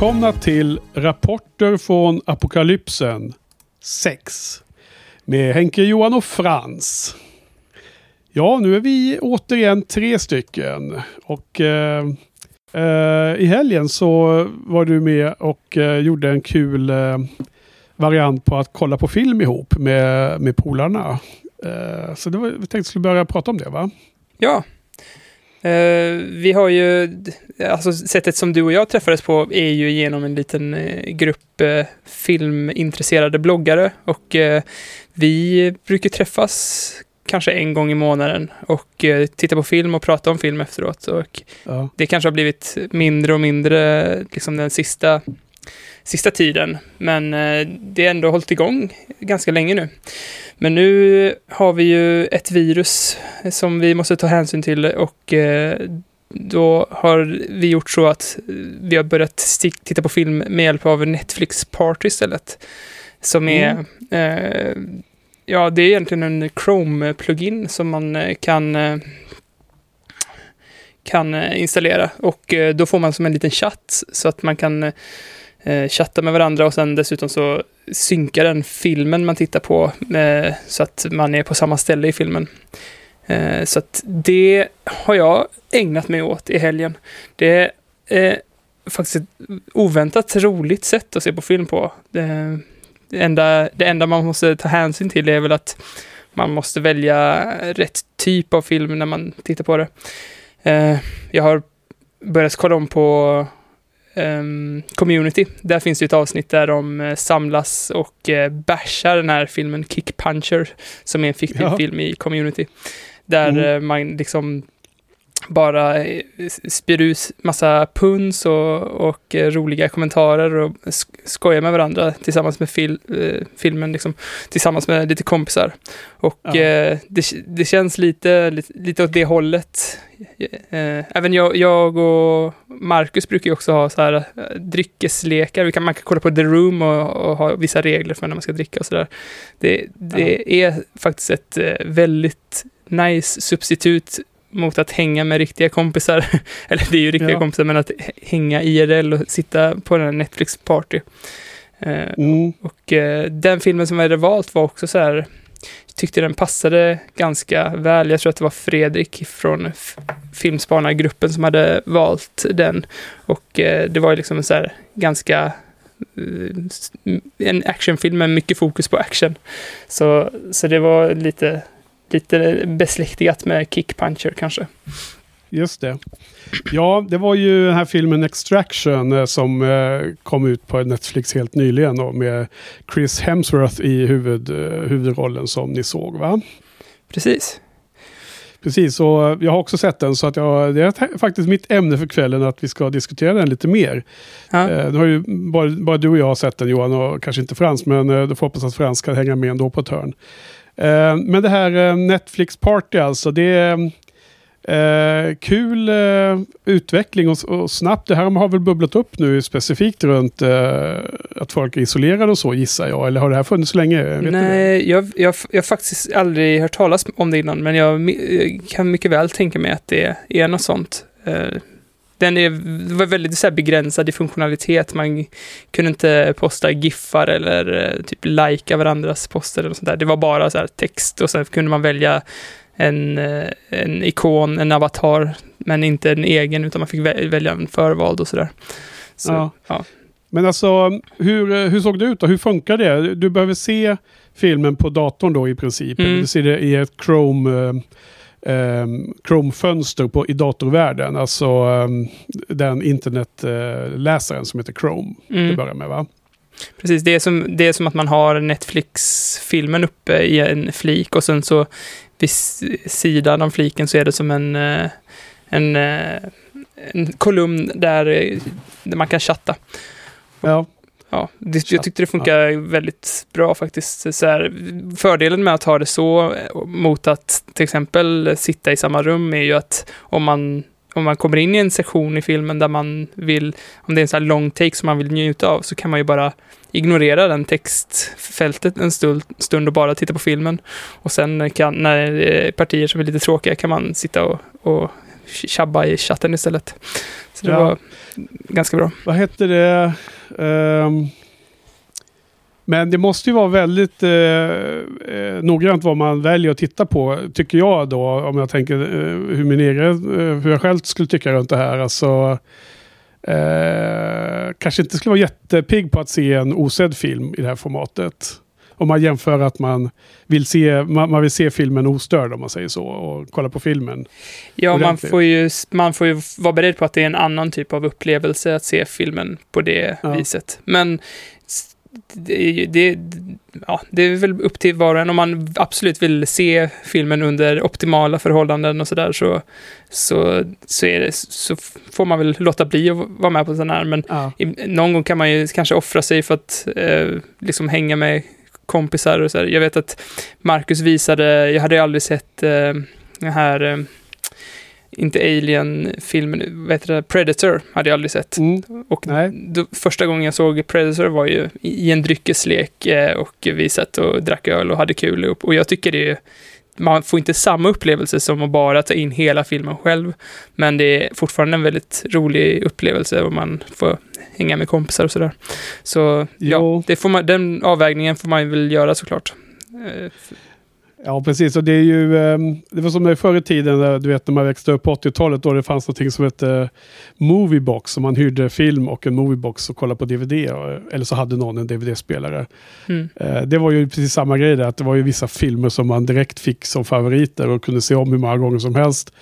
Välkomna till Rapporter från Apokalypsen 6. Med Henke, Johan och Frans. Ja, nu är vi återigen tre stycken. Och eh, eh, i helgen så var du med och eh, gjorde en kul eh, variant på att kolla på film ihop med, med polarna. Eh, så det var, vi tänkte att vi skulle börja prata om det va? Ja. Eh, vi har ju, alltså sättet som du och jag träffades på är ju genom en liten eh, grupp eh, filmintresserade bloggare och vi brukar träffas kanske en gång i månaden och titta på film och prata om film efteråt. Och Ja. det kanske har blivit mindre och mindre liksom den sista, sista tiden. Men eh, det har ändå hållit igång ganska länge nu. Men nu har vi ju ett virus som vi måste ta hänsyn till och eh, då har vi gjort så att vi har börjat titta på film med hjälp av Netflix Party istället. Som är, eh, ja det är egentligen en Chrome-plugin som man eh, kan kan installera och då får man som en liten chatt så att man kan eh, chatta med varandra och sen dessutom så synkar den filmen man tittar på eh, så att man är på samma ställe i filmen. Eh, så att det har jag ägnat mig åt i helgen. Det är faktiskt ett oväntat roligt sätt att se på film på. Det, det, enda, det enda man måste ta hänsyn till är väl att man måste välja rätt typ av film när man tittar på det. Eh, jag har börjat kolla om på ehm, Community. Där finns det ett avsnitt där de eh, samlas och eh, bashar den här filmen Kick Puncher, som är en fiktiv Ja. film i Community. Där Mm. eh, man liksom bara eh, spyr ut massa puns och, och eh, roliga kommentarer och sk- skojar med varandra tillsammans med fil, eh, filmen, liksom, tillsammans med lite kompisar. Och Ja. eh, det, det känns lite, lite, lite åt det hållet. Eh, även jag, jag och Marcus brukar ju också ha så här dryckeslekar. Vi kan, man kan kolla på The Room och, och ha vissa regler för när man ska dricka och sådär. Det, det är faktiskt ett väldigt nice substitut mot att hänga med riktiga kompisar. Eller det är ju riktiga Ja. kompisar, men att hänga IRL och sitta på den här Netflix-party. Eh, Mm. och eh, den filmen som vi hade valt var också så här, jag tyckte den passade ganska väl. Jag tror att det var Fredrik från Filmspanargruppen som hade valt den. Och eh, det var ju liksom en så här ganska en actionfilm med mycket fokus på action. Så, så det var lite, lite besläktigat med Kick Puncher kanske. Just det. Ja, det var ju den här filmen Extraction eh, som eh, kom ut på Netflix helt nyligen då, med Chris Hemsworth i huvud, eh, huvudrollen som ni såg va? Precis. Precis, och jag har också sett den så att jag, det är faktiskt mitt ämne för kvällen att vi ska diskutera den lite mer. Ja. Eh, nu har ju bara, bara du och jag har sett den Johan och kanske inte Frans, men eh, då får hoppas att Frans ska hänga med ändå på ett hörn. Eh, men det här eh, Netflix Party alltså, det är eh, kul eh, utveckling och, och snabbt. Det här har väl bubblat upp nu specifikt runt eh, att folk är isolerade och så gissar jag. Eller har det här funnits länge? Vet? Nej, jag, jag, jag har faktiskt aldrig hört talas om det innan, men jag jag kan mycket väl tänka mig att det är något sånt. Eh, den är, var väldigt så begränsad i funktionalitet. Man kunde inte posta giffar eller eh, typ lajka varandras poster eller sånt där. Det var bara så text och sen kunde man välja en, eh, en ikon, en avatar, men inte en egen, utan man fick vä- välja en förvald och sådär. Så, Ja. ja. Men alltså, hur, eh, hur såg det ut då? Hur funkar det? Du behöver se filmen på datorn då i princip. Mm. Du ser det i ett Chrome, eh, Chrome-fönster på, i datorvärlden. Alltså eh, den internetläsaren som heter Chrome. Mm. börja med va? Precis, det är, som, det är som att man har Netflix-filmen uppe i en flik och sen så vid sidan av fliken så är det som en, eh, en, eh, en kolumn där, eh, där man kan chatta. Ja. Ja, det, jag tyckte det funkar väldigt bra faktiskt. Så här, fördelen med att ha det så eh, mot att till exempel sitta i samma rum är ju att om man, om man kommer in i en sektion i filmen där man vill, om det är en sån här lång take som man vill njuta av, så kan man ju bara ignorera den textfältet en stund, stund och bara titta på filmen. Och sen kan, när det är partier som är lite tråkiga kan man sitta och, och tjabba i chatten istället. Så det Ja. var ganska bra. Vad hette det? Ehm, men det måste ju vara väldigt eh, eh, noggrant vad man väljer att titta på, tycker jag då, om jag tänker eh, hur, min egen, eh, hur jag själv skulle tycka runt det här. Alltså, eh, kanske inte skulle vara jättepigg på att se en osedd film i det här formatet. Om man jämför att man vill se, man, man vill se filmen ostörd om man säger så och kolla på filmen. Ja, man får, ju, man får ju vara beredd på att det är en annan typ av upplevelse att se filmen på det Ja. viset. Men det, är ju- det, ja, det är väl upp till var och en. Om man absolut vill se filmen under optimala förhållanden och sådär så, så, så, det, så får man väl låta bli att vara med på sån här. Men Ja. i- någon gång kan man ju kanske offra sig för att eh, liksom hänga med kompisar och så här. Jag vet att Marcus visade, jag hade aldrig sett eh, den här, eh, inte Alien-filmen, vad heter det, Predator hade jag aldrig sett. Mm. Och då, första gången jag såg Predator var ju i i en dryckeslek eh, och vi satt och drack öl och hade kul. Och, och jag tycker det är man får inte samma upplevelse som att bara ta in hela filmen själv. Men det är fortfarande en väldigt rolig upplevelse och man får hänga med kompisar och sådär. Så ja, Jo. det får man, den avvägningen får man väl göra såklart. Eh, Ja, precis. Och det är ju, ehm, det var som förr i tiden, du vet när man växte upp på 80-talet, då det fanns något som hette Moviebox, som man hyrde film och en Moviebox och kollade på DVD, och- eller så hade någon en DVD-spelare. Mm. Eh, Det var ju precis samma grej där, att det var ju vissa filmer som man direkt fick som favoriter och kunde se om hur många gånger som helst.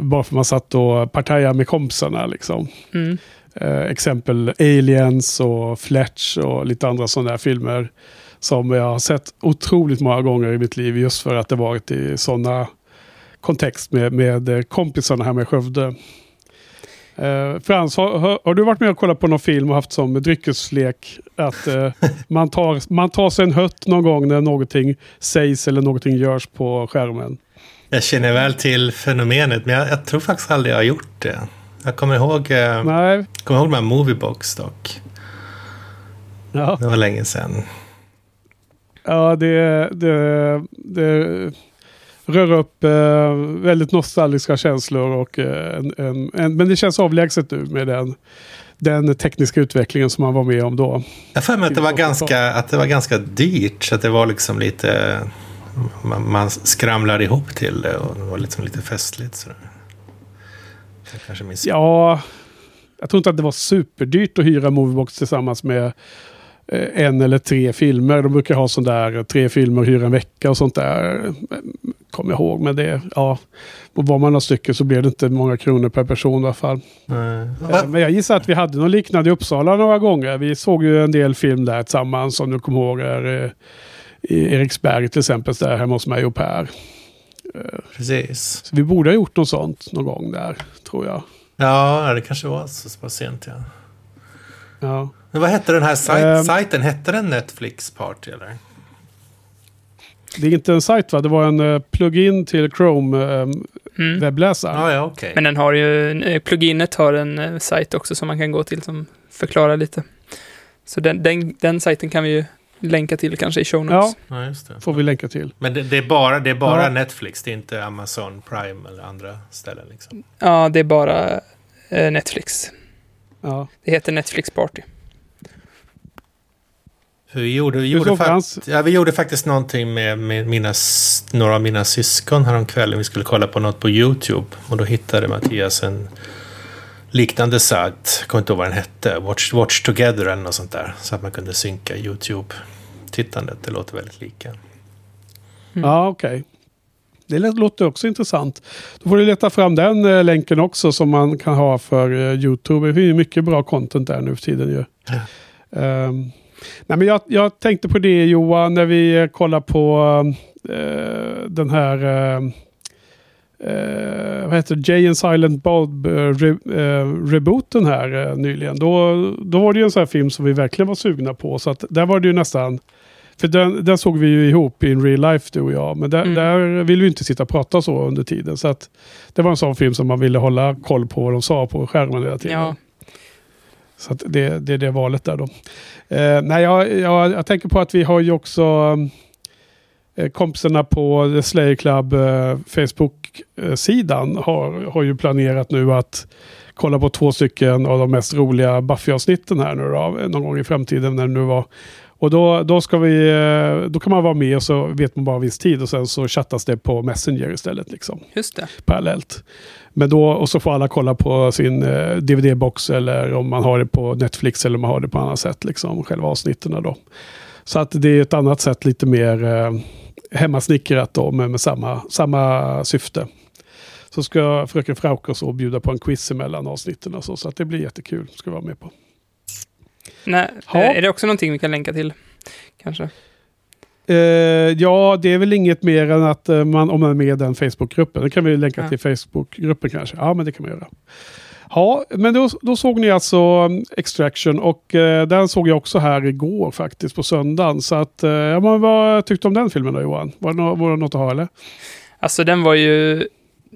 Bara för man satt och partajade med kompisarna liksom. Mm. Eh, exempel Aliens och Fletch och lite andra sådana där filmer. Som jag har sett otroligt många gånger i mitt liv just för att det varit i sådana kontext med, med eh, kompisarna här med Skövde. Eh, Frans, har, har, har du varit med och kollat på någon film och haft som dryckeslek att eh, man, tar, man tar sig en hött någon gång när någonting sägs eller någonting görs på skärmen? Jag känner väl till fenomenet, men jag, jag tror faktiskt aldrig jag har gjort det. Jag kommer ihåg, eh, Nej. kommer ihåg de här Moviebox dock. Ja. Det var länge sedan. Ja, det, det, det rör upp eh, väldigt nostalgiska känslor. Och, eh, en, en, en, men det känns avlägset nu med den, den tekniska utvecklingen som man var med om då. Jag för mig att det, var ganska, att det var ganska dyrt, så att det var liksom lite... Man, man skramlar ihop till det och det var liksom lite festligt. Så jag kanske minns. Ja, jag tror inte att det var superdyrt att hyra Moviebox tillsammans med en eller tre filmer. De brukar ha sån där eh, tre filmer hyra en vecka och sånt där. eh, Kommer jag ihåg. Men det, ja, och var man några stycken så blev det inte många kronor per person i alla fall. Nej. Eh, Va? Men jag gissar att vi hade något liknande i Uppsala några gånger. Vi såg ju en del film där tillsammans som du kommer ihåg är eh, i Eriksberg till exempel, där hemma hos mig och Per. Precis. Så vi borde ha gjort något sånt någon gång där, tror jag. Ja, det kanske var så pass sent ja. Ja. Men vad hette den här sajt, Ehm. sajten? Hette den Netflix Party eller? Det är inte en sajt va? Det var en uh, plugin till Chrome eh, Mm. webbläsaren. Ah, ja, okej. Men den har ju, eh, pluginet har en eh, sajt också som man kan gå till som förklarar lite. Så den, den, den sajten kan vi ju länka till kanske i show notes. Ja, just det. Får vi länka till. Men det, det är bara, det är bara Ja. Netflix, det är inte Amazon Prime eller andra ställen liksom. Ja, det är bara eh, Netflix. Ja. Det heter Netflix Party. Vi gjorde, vi gjorde, fakt- ja, vi gjorde faktiskt någonting med, med mina, några av mina syskon häromkvällen. Vi skulle kolla på något på YouTube. Och då hittade Mattias en liknande sajt. Jag kommer inte ihåg vad den hette. Watch, Watch Together eller något sånt där. Så att man kunde synka YouTube-tittandet. Det låter väldigt lika. Mm. Ja, okej. Det lät- låter också intressant. Då får du leta fram den eh, länken också som man kan ha för eh, YouTube. Det finns ju mycket bra content där nu för tiden ju. Ja. Ehm, nej, men jag, jag tänkte på det Johan när vi kollar på eh, den här eh, eh, vad heter det? Jay and Silent Bob eh, re, eh, rebooten här eh, nyligen. Då, då var det ju en sån här film som vi verkligen var sugna på. Så att där var det ju nästan för den, den såg vi ju ihop i en real life du och jag. Men där, Mm. där vill vi inte sitta och prata så under tiden. Så att det var en sån film som man ville hålla koll på vad de sa på skärmen hela tiden. Ja. Så att det, det är det valet där då. Eh, nej, jag, jag, jag tänker på att vi har ju också eh, kompisarna på The Slayer Club eh, Facebook-sidan har, har ju planerat nu att kolla på två stycken av de mest roliga Buffy-avsnitten här nu då, någon gång i framtiden när det nu var. Och då, då, ska vi, eh, då kan man vara med och så vet man bara viss tid och sen så chattas det på Messenger istället. Liksom, Just det. parallellt. Men då, och så får alla kolla på sin eh, DVD-box eller om man har det på Netflix eller om man har det på annat sätt. Liksom, själva avsnitten då. Så att det är ett annat sätt lite mer eh, hemmasnickrat då med, med samma, samma syfte. Så ska fröken Frauke och så bjuda på en quiz emellan avsnitten och så. Så att det blir jättekul. Ska vara med på. Nej, Ja. eh, Är det också någonting vi kan länka till? Kanske. Eh, ja, det är väl inget mer än att eh, man, om man är med i den Facebookgruppen. Det kan vi länka Ja. till Facebookgruppen kanske. Ja, men det kan man göra. Ja, men då, då såg ni alltså um, Extraction och eh, den såg jag också här igår faktiskt på söndagen. Så att, eh, ja, men vad tyckte du om den filmen då Johan? Var det, nå- var det något att ha eller? Alltså den var ju,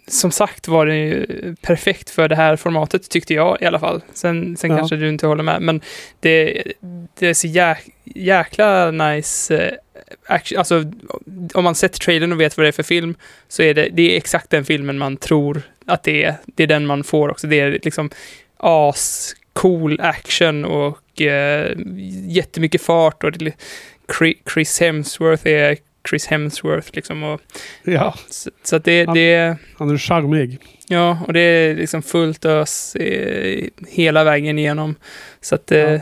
som sagt var det ju perfekt för det här formatet tyckte jag i alla fall. Sen, sen Ja. kanske du inte håller med, men det, det är så jäk, jäkla nice eh, action. Alltså om man sett trailern och vet vad det är för film så är det, det är exakt den filmen man tror att det är. Det är den man får också. Det är liksom as cool action och eh, jättemycket fart och det, Chri- Chris Hemsworth är Chris Hemsworth liksom och Ja, så, så att det, Han- det, han är charmig. ja, och det är liksom fullt ös eh, hela vägen igenom. Så att, eh,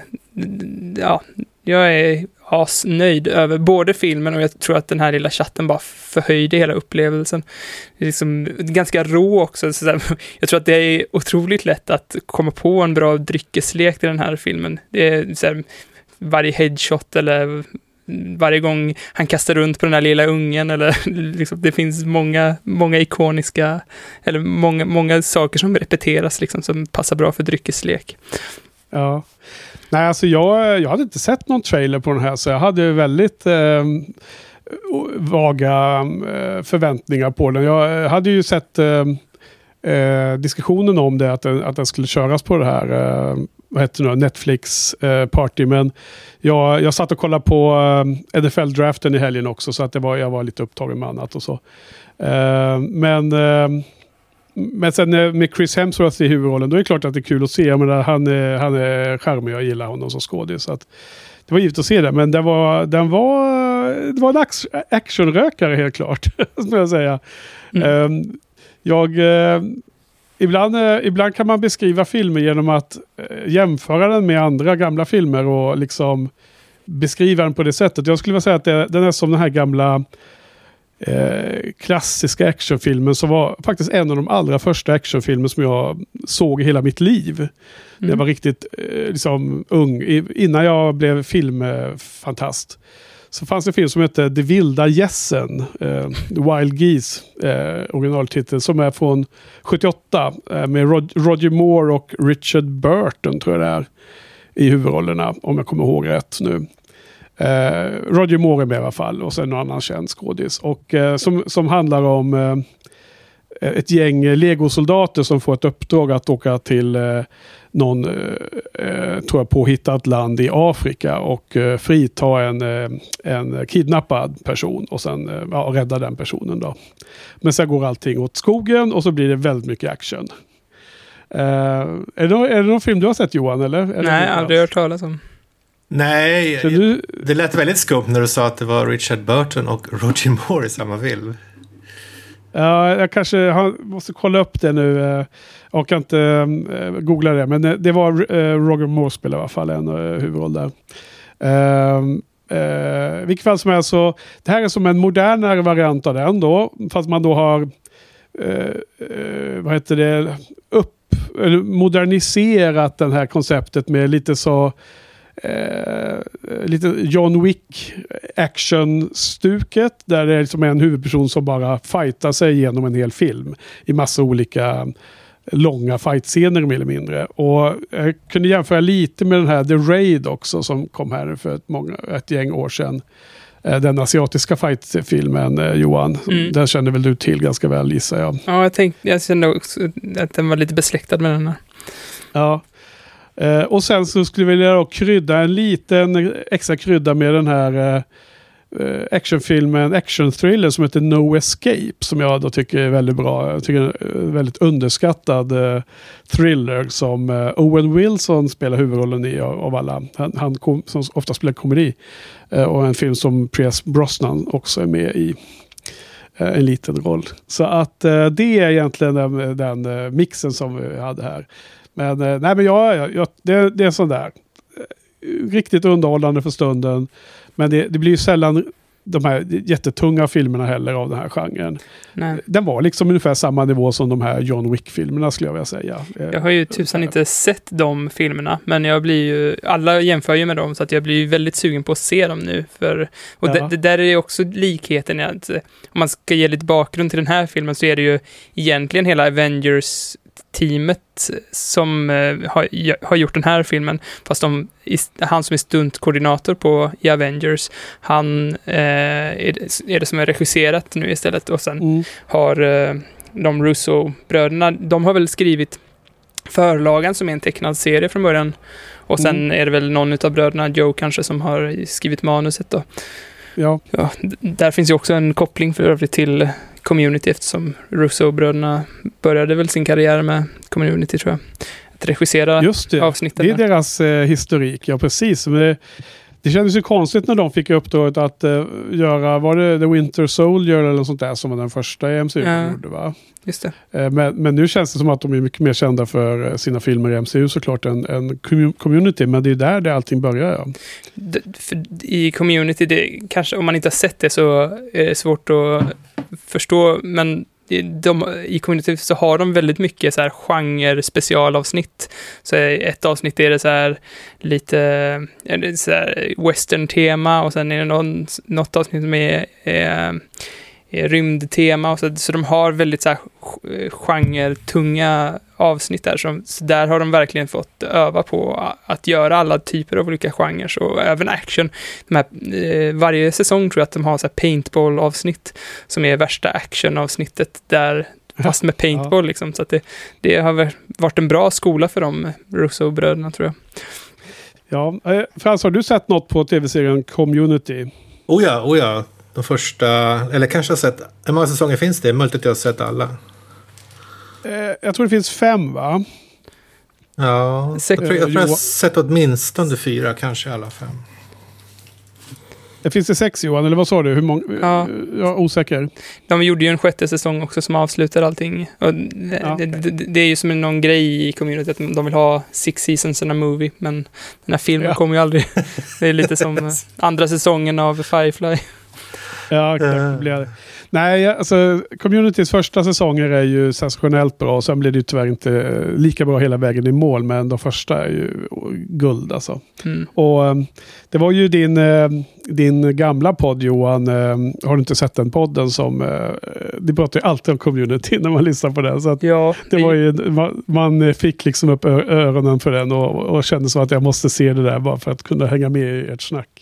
ja, jag är asnöjd över både filmen och jag tror att den här lilla chatten bara förhöjde hela upplevelsen. Det är liksom ganska rå också. Jag tror att det är otroligt lätt att komma på en bra dryckeslek till den här filmen. Det är så här, varje headshot eller varje gång han kastar runt på den här lilla ungen eller liksom, det finns många, många ikoniska eller många, många saker som repeteras liksom som passar bra för dryckeslek. Ja. Nej, alltså jag, jag hade inte sett någon trailer på den här så jag hade väldigt eh, vaga eh, förväntningar på den. Jag hade ju sett eh, eh, diskussionen om det, att den, att den skulle köras på det här eh, vad heter det Netflix eh, party. Men jag, jag satt och kollade på eh, NFL-draften i helgen också så att det var, jag var lite upptagen med annat och så. Eh, men eh, men sen eh, med Chris Hemsworth i huvudrollen, då är det klart att det är kul att se. Jag menar, han, är, han är charmig, jag gillar honom som skådis. Det var givet att se det, men den var, den var, det var en actionrökare helt klart, skulle jag säga. Mm. Ehm, jag, eh, ibland, eh, ibland kan man beskriva filmer genom att eh, jämföra den med andra gamla filmer och liksom beskriva den på det sättet. Jag skulle vilja säga att det, den är som den här gamla eh, klassiska actionfilmen som var faktiskt en av de allra första actionfilmer som jag såg i hela mitt liv. När jag var riktigt eh, liksom, ung, innan jag blev filmfantast. Så fanns det en film som hette De vilda gässen, eh, Wild Geese, eh, originaltitel, som är från 78 eh, med Rod- Roger Moore och Richard Burton tror jag det är i huvudrollerna, om jag kommer ihåg rätt nu. Eh, Roger Moore är med i alla fall och sen någon annan känd skådis. Och eh, som, som handlar om eh, ett gäng legosoldater som får ett uppdrag att åka till eh, någon, eh, eh, tror jag, påhittat land i Afrika och eh, frita en, eh, en kidnappad person och sen eh, ja, rädda den personen. Då. Men sen går allting åt skogen och så blir det väldigt mycket action. Eh, är, det, någon- är det någon film du har sett Johan? Eller? Eller Nej, aldrig hört talas om. Nej, du, det lät väldigt skumt när du sa att det var Richard Burton och Roger Moore i samma film. Ja, jag kanske har, måste kolla upp det nu. Eh, jag kan inte eh, googla det, men eh, det var eh, Roger Moore spelar i alla fall en huvudroll där. Uh, vilket fall som helst så, det här är som en modernare variant av den då, fast man då har, vad heter det, upp, moderniserat det här konceptet med lite så, eh, lite John Wick action-stuket. Där det är liksom en huvudperson som bara fightar sig igenom en hel film. I massa olika långa fightscener mer eller mindre. Och jag kunde jämföra lite med den här The Raid också som kom här för ett, många, ett gäng år sedan. Eh, Den asiatiska fightfilmen eh, Johan. Mm. Den känner väl du till ganska väl gissar jag. Ja, jag, tänkte, jag kände också att den var lite besläktad med den här. Ja. Eh, och sen så skulle vi vilja då krydda en liten extra krydda med den här eh, actionfilmen, actionthriller som heter No Escape. Som jag då tycker är väldigt bra. Jag tycker är en väldigt underskattad eh, thriller som eh, Owen Wilson spelar huvudrollen i av, av alla. Han, han kom, som ofta spelar komedi. Eh, och en film som Pierce Brosnan också är med i eh, en liten roll. Så att eh, det är egentligen den, den eh, mixen som vi hade här. Men, eh, nej, men jag, jag, jag, det, det är sån där. eh, Riktigt underhållande för stunden. Men det, det blir ju sällan de här jättetunga filmerna heller av den här genren. Nej. Den var liksom ungefär samma nivå som de här John Wick-filmerna skulle jag vilja säga. Eh, Jag har ju tusan inte sett de filmerna, men jag blir ju, alla jämför ju med dem, så att jag blir ju väldigt sugen på att se dem nu. För, och Ja. det, det där är ju också likheten i att, om man ska ge lite bakgrund till den här filmen, så är det ju egentligen hela Avengers-teamet som eh, har, har gjort den här filmen, fast de, han som är stuntkoordinator på i Avengers, han eh, är, det, är det som är regisserat nu istället, och sen Mm. har eh, de Russo-bröderna, de har väl skrivit förlagan som är en tecknad serie från början. Och sen Mm. är det väl någon av bröderna, Joe kanske, som har skrivit manuset då. Ja, Ja, där finns ju också en koppling för övrigt till Community eftersom Russo-bröderna började väl sin karriär med Community tror jag. Att regissera just det. avsnitten. Det är där. deras eh, historik, ja precis. Men det, det kändes ju konstigt när de fick uppdraget att eh, göra, var det The Winter Soldier eller något sånt där som var den första i MCU Ja. gjorde va? Just det. Eh, men, men nu känns det som att de är mycket mer kända för eh, sina filmer i MCU såklart än, än commu- community. Men det är där det allting börjar. Ja. D- för I Community, det, kanske om man inte har sett det så är det svårt att förstå, men i- de, i Community så har de väldigt mycket så här genre specialavsnitt. Så i ett avsnitt är det så här lite så här western-tema och sen är det någon, något avsnitt som är, är rymdtema. Och så, så de har väldigt så här ch- genre-tunga avsnitt där. Som, så där har de verkligen fått öva på att göra alla typer av olika genrer. Och även action. De här, eh, varje säsong tror jag att de har så här paintball-avsnitt som är värsta action-avsnittet där fast med paintball liksom. Så att det, det har varit en bra skola för de Russo-bröderna tror jag. Ja, eh, Frans, har du sett något på tv-serien Community? Oh ja, oh ja. De första, eller kanske har sett, hur många säsonger finns det? Möjligt att jag har sett alla. Eh, jag tror det finns fem va? Ja, Sex- jag tror jag, tror jag har sett åtminstone fyra, kanske alla fem. Det finns det sex Johan, eller vad sa du? Hur många? Ja. Jag är osäker. De gjorde ju en sjätte säsong också som avslutar allting. Och det, Ja, det, det, det är ju som någon grej i community att de vill ha six seasons in a movie, men den här filmen Ja. kommer ju aldrig. Det är lite som eh, andra säsongen av Firefly. Ja, exakt. Eh. det blir det. Nej, alltså Communitys första säsonger är ju sensationellt bra. Sen blir det ju tyvärr inte eh, lika bra hela vägen i mål. Men de första är ju guld alltså. Mm. Och eh, det var ju din, din gamla podd Johan. Har du inte sett den podden som... Det pratar ju alltid om community när man lyssnar på den. Så att Ja, det var ju, man, fick liksom upp öronen för den och, och kände så att jag måste se det där bara för att kunna hänga med i ert snack.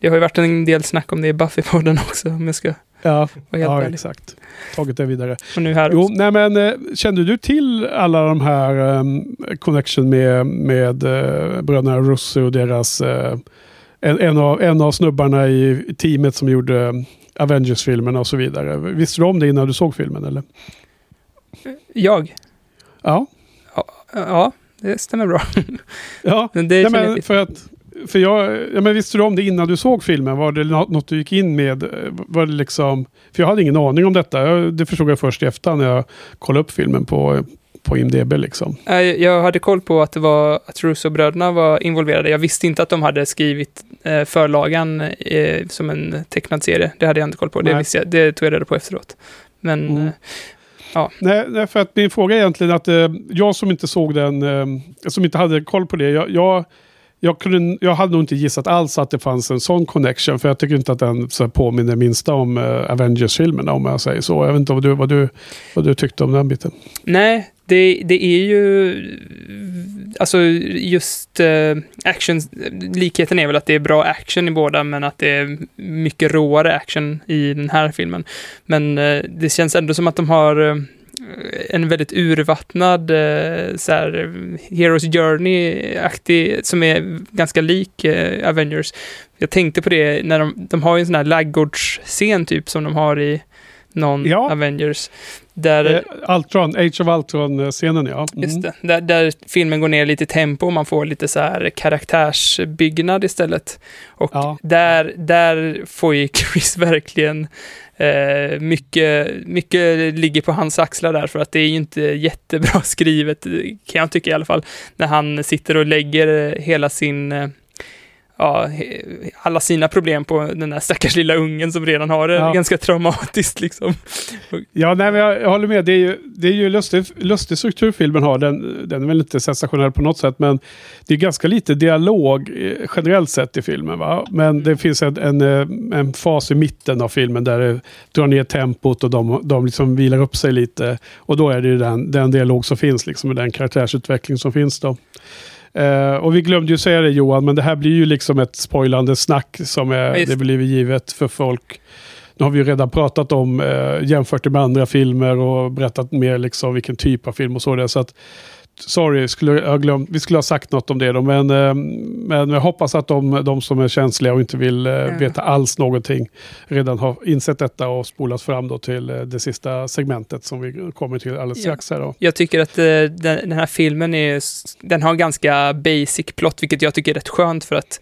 Det har ju varit en del snack om det i Buffy-podden också, om jag ska Ja, ja ärlig. exakt. Tagit det vidare. Och nu här Jo, också. nej men eh, kände du till alla de här um, connection med, med uh, bröderna Russo och deras eh, en, en, av, en av snubbarna i teamet som gjorde Avengers-filmerna och så vidare. Visste du om det innan du såg filmen eller? Jag? Ja. Ja, det stämmer bra. ja. Men det Nej, men för att, för jag, ja, men visste du om det innan du såg filmen? Var det nå- något du gick in med? Var det liksom, för jag hade ingen aning om detta. Jag, det förstod jag först i efterhand när jag kollade upp filmen på, på IMDB. Liksom. Eh, Jag hade koll på att det var att Russo-bröderna var involverade. Jag visste inte att de hade skrivit eh, förlagan eh, som en tecknad serie. Det hade jag inte koll på. Det, jag, det tog jag reda på efteråt. Men Mm. eh, Nej, nej, för att min fråga är egentligen att eh, jag som inte såg den, eh, som inte hade koll på det, jag, jag, jag, kunde, jag hade nog inte gissat alls att det fanns en sån connection, för jag tycker inte att den så här, påminner minsta om uh, Avengers-filmerna om jag säger så. Jag vet inte vad du, vad du, vad du tyckte om den biten. nej, det, det är ju... Alltså just uh, action... Likheten är väl att det är bra action i båda, men att det är mycket råare action i den här filmen. Men uh, det känns ändå som att de har... En väldigt urvattnad eh, så här, Heroes Journey-aktig, som är ganska lik eh, Avengers. Jag tänkte på det när de, de har ju en sån här laggårdsscen typ som de har i någon Ja. Avengers. Där, Eh, Ultron, Age of Ultron-scenen ja. Mm. Just det. Där, där filmen går ner lite i tempo och man får lite så här karaktärsbyggnad istället. Och Ja. där, där får ju Chris verkligen eh, mycket, mycket ligger på hans axlar där för att det är ju inte jättebra skrivet, kan jag tycka i alla fall, när han sitter och lägger hela sin eh, Ja, alla sina problem på den där stackars lilla ungen som redan har det Ja. ganska traumatiskt liksom. Ja, nej, men jag, jag håller med. Det är ju, det är ju lustig, lustig struktur filmen har. Den, den är väl inte sensationell på något sätt, men det är ganska lite dialog eh, generellt sett i filmen. Va? Men det finns en, en, eh, en fas i mitten av filmen där det drar ner tempot och de, de liksom vilar upp sig lite. Och då är det ju den, den dialog som finns, liksom, och den karaktärsutveckling som finns då. Eh, och vi glömde ju säga det Johan, men det här blir ju liksom ett spoilande snack som är, just det blir givet för folk. Nu har vi ju redan pratat om eh, jämfört med andra filmer och berättat mer liksom vilken typ av film och så det är. Så att, sorry, skulle jag glömt, vi skulle ha sagt något om det då, men, eh, men jag hoppas att de, de som är känsliga och inte vill eh, veta alls någonting redan har insett detta och spolat fram då till eh, det sista segmentet som vi kommer till alldeles Ja. strax här då. Jag tycker att den, den här filmen är, den har en ganska basic plot, vilket jag tycker är rätt skönt för att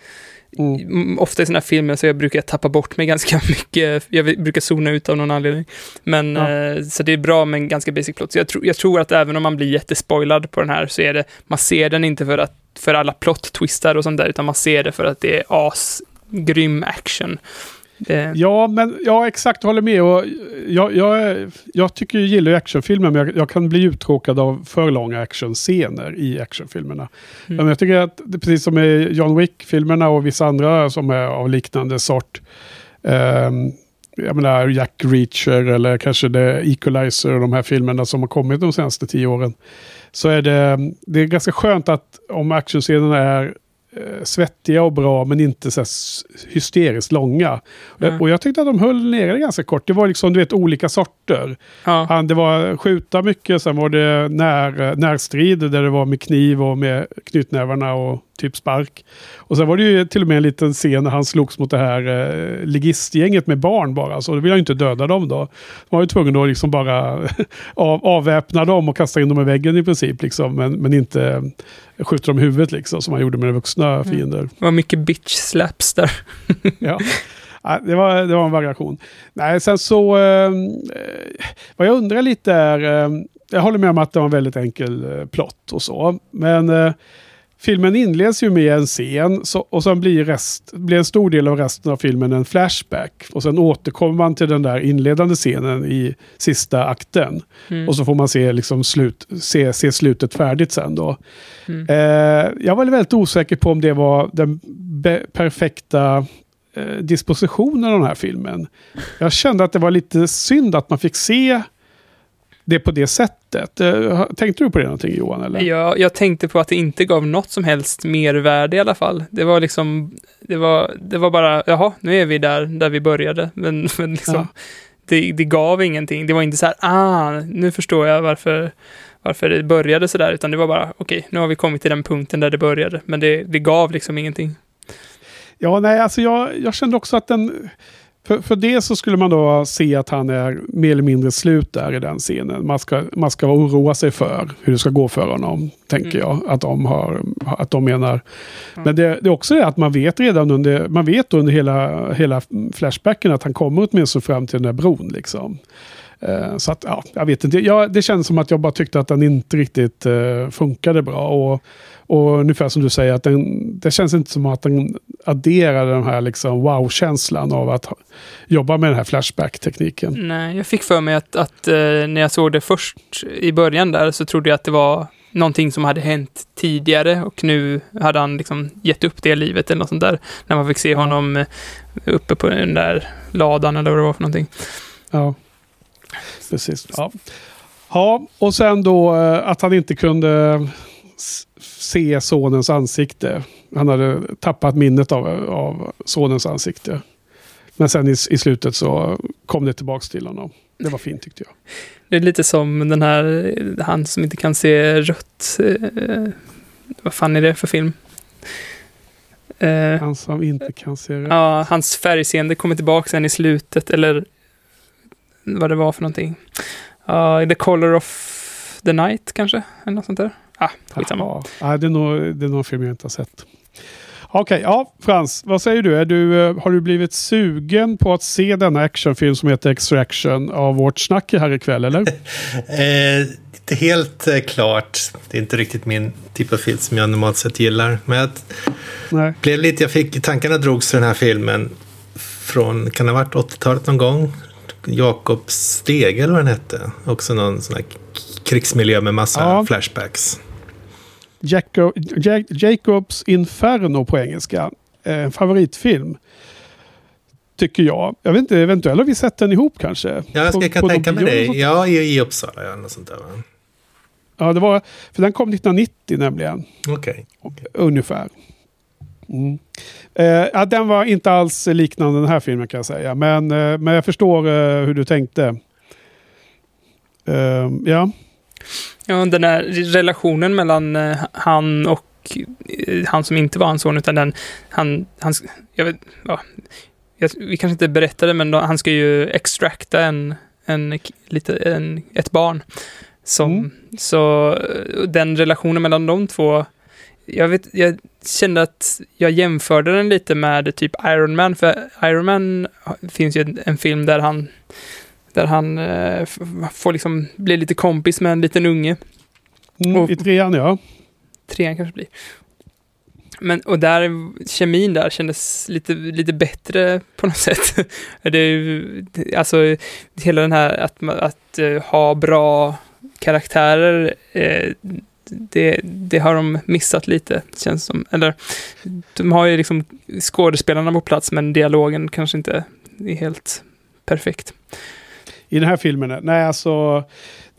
Mm. ofta i sådana här filmer så jag brukar tappa bort mig ganska mycket. Jag brukar zona ut av någon anledning. Men Ja. eh, så det är bra med en ganska basic plot. Så jag, tror jag tror att även om man blir jättespoilad på den här så är det, man ser den inte för att för alla plot-twistar och sånt där, utan man ser det för att det är asgrym action. Eh, Ja, men ja, exakt, jag håller med. Och jag, jag, jag tycker jag gillar actionfilmer, men jag, jag kan bli uttråkad av för långa actionscener i actionfilmerna. Mm. Men jag tycker att, det precis som i John Wick-filmerna och vissa andra som är av liknande sort. ehm, jag menar Jack Reacher eller kanske The Equalizer och de här filmerna som har kommit de senaste tio åren. Så är det, det är ganska skönt att om actionscenerna är svettiga och bra men inte så hysteriskt långa. Mm. Och jag tyckte att de höll nere det ganska kort. Det var liksom du vet olika sorter. ja. Han, det var skjuta mycket, sen var det när, närstrid där det var med kniv och med knytnävarna och typ spark. Och sen var det ju till och med en liten scen när han slogs mot det här eh, ligistgänget med barn bara. Så då vill jag inte döda dem då. De var ju tvungen att liksom bara av, avväpna dem och kasta in dem i väggen i princip. Liksom, men, men inte skjuta dem i huvudet liksom, som man gjorde med vuxna fiender. Det var mycket bitch slaps där. Ja. Ja, det, var, det var en variation. Nej, sen så... Eh, vad jag undrar lite är... Eh, jag håller med om att det var en väldigt enkel eh, plott och så. Men eh, filmen inleds ju med en scen och sen blir, rest, blir en stor del av resten av filmen en flashback. Och sen återkommer man till den där inledande scenen i sista akten. Mm. Och så får man se, liksom slut, se, se slutet färdigt sen då. Mm. Eh, jag var väldigt osäker på om det var den perfekta eh, dispositionen av den här filmen. Jag kände att det var lite synd att man fick se det på det sättet. Eh, tänkte du på det någonting Johan? Eller? Jag, jag tänkte på att det inte gav något som helst mervärde i alla fall. Det var liksom, det var, det var bara, jaha, nu är vi där, där vi började. Men, men liksom, Ja. det, det gav ingenting. Det var inte så här, ah, nu förstår jag varför, varför det började så där, utan det var bara, okej, nu har vi kommit till den punkten där det började. Men det, det gav liksom ingenting. Ja, nej, alltså jag, jag kände också att den... För, för det så skulle man då se att han är mer eller mindre slut där i den scenen. Man ska, man ska oroa sig för hur det ska gå för honom, tänker Mm. jag. Att de, har, att de menar. Ja. Men det, det är också det att man vet redan under, man vet under hela, hela flashbacken att han kommer åtminstone fram till den där bron. Liksom. Eh, så att, ja, jag vet inte. Jag, det känns som att jag bara tyckte att den inte riktigt eh, funkade bra. Och, och ungefär som du säger, att den, det känns inte som att den adderar den här liksom wow-känslan av att ha- jobba med den här flashback-tekniken. Nej, jag fick för mig att, att eh, när jag såg det först i början där så trodde jag att det var någonting som hade hänt tidigare och nu hade han liksom gett upp det livet eller något sånt där. När man fick se honom eh, uppe på den där ladan eller vad det var för någonting. Ja, precis. Ja. ja, och sen då eh, att han inte kunde se sonens ansikte. Han hade tappat minnet av, av sonens ansikte. Men sen i, i slutet så kom det tillbaks till honom. Det var fint tyckte jag. Det är lite som den här, han som inte kan se rött. Eh, vad fan är det för film? Eh, Han som inte kan se rätt. ja, hans färgseende kommer tillbaka sen i slutet, eller vad det var för någonting. Ja, The Color of the Night kanske, eller något sånt där. Ah, skitsamma. Ja, det, är nog, det är någon film jag inte har sett. Okej, ja Frans, vad säger du? Är du? eh, Har du blivit sugen på att se denna actionfilm som heter Extraction av vårt snack här ikväll, eller? Eh, inte helt eh, klart. Det är inte riktigt min typ av film som jag normalt sett gillar. Men jag Nej. blev lite, jag fick, tankarna drogs till den här filmen från, kan det ha varit 80-talet någon gång? Jakob Stege eller vad den hette. Också någon sån här krigsmiljö med massa Ja. flashbacks. Jaco Ja- Jacobs Inferno på engelska. Eh, En favoritfilm. Tycker jag. Jag vet inte, eventuellt har vi sett den ihop kanske? Ja, jag, ska, På- jag kan på tänka mig det. eller? Ja, i, i Uppsala ja, något sånt där va? Ja, det var, för den kom 1990 nämligen. Okej. Ungefär. Mm. Eh, ja, den var inte alls liknande den här filmen kan jag säga. Men, eh, men jag förstår eh, hur du tänkte. Eh, ja. Ja, den här relationen mellan eh, han och eh, han som inte var hans son, utan den, han, han, jag vet, ja, jag, vi kanske inte berättade, men då, han ska ju extracta en, en, lite, en, ett barn. Som, Mm. Så eh, den relationen mellan de två, jag, vet, jag kände att jag jämförde den lite med typ Iron Man, för Iron Man finns ju en, en film där han där han eh, får liksom bli lite kompis med en liten unge. Mm, Och- I trean ja. Trean kanske blir. Men, och där, kemin där kändes lite, lite bättre på något sätt. det är ju, alltså, hela den här att, att eh, ha bra karaktärer, eh, det, det har de missat lite, känns som. Eller, de har ju liksom skådespelarna på plats, men dialogen kanske inte är helt perfekt. I den här filmen? Nej, alltså...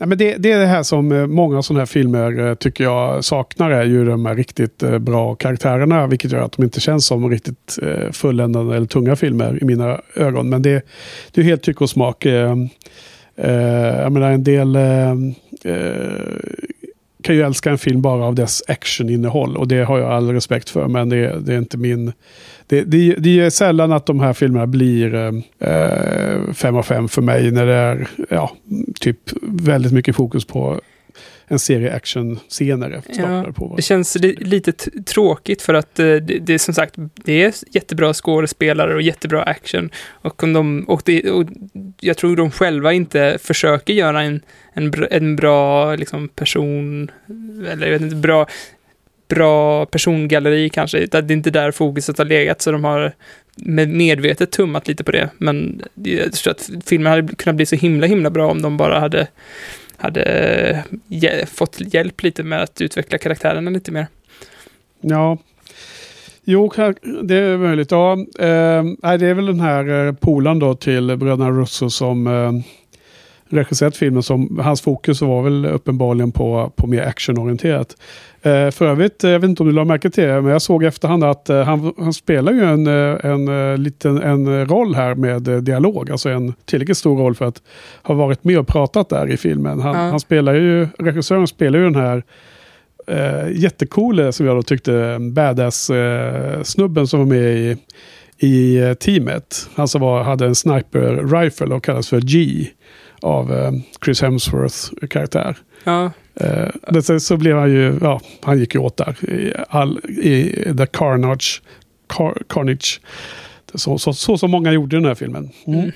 Nej, men det, det är det här som eh, många sådana här filmer eh, tycker jag saknar är ju de här riktigt eh, bra karaktärerna. Vilket gör att de inte känns som riktigt fulländade eller tunga filmer i mina ögon. Men det, det är helt tycke och smak. Jag menar en del kan ju älska en film bara av dess actioninnehåll. Och det har jag all respekt för. Men det, det är inte min... Det, det, det är sällan att de här filmerna blir eh, fem av fem för mig när det är ja, typ väldigt mycket fokus på en serie actionscener. staplade på. Det känns li lite tråkigt för att eh, det, det är som sagt, det är jättebra skådespelare och jättebra action. Och, om de, och, det, och jag tror de själva inte försöker göra en, en, en bra liksom, person, eller jag vet inte, bra, bra persongalleri kanske. Det är inte där fokuset har legat, så de har med medvetet tummat lite på det. Men jag tror att filmen hade kunnat bli så himla, himla bra om de bara hade hade eh, hj- fått hjälp lite med att utveckla karaktärerna lite mer. Ja. Jo, det är möjligt. Ja, eh, det är väl den här eh, polaren då till bröderna Russo som eh, regisserat filmen. Som, hans fokus var väl uppenbarligen på, på mer actionorienterat. Eh, för övrigt, eh, jag vet inte om du la märke till det, men jag såg i efterhand att eh, han, han spelar ju en, eh, en, eh, liten en roll här med eh, dialog. Alltså en tillräckligt stor roll för att ha varit med och pratat där i filmen. Han, Ja. han spelar ju, regissören spelar ju den här eh, jättecoole, som jag då tyckte, badass-snubben som var med i, i teamet. Han som var, hade en sniper-rifle och kallas för G av eh, Chris Hemsworths karaktär. Ja, Eh, så blev han ju, ja, han gick ju åt där i, all, i The Carnage. Car, Carnage. Så, så, så som många gjorde i den här filmen. Mm. Mm.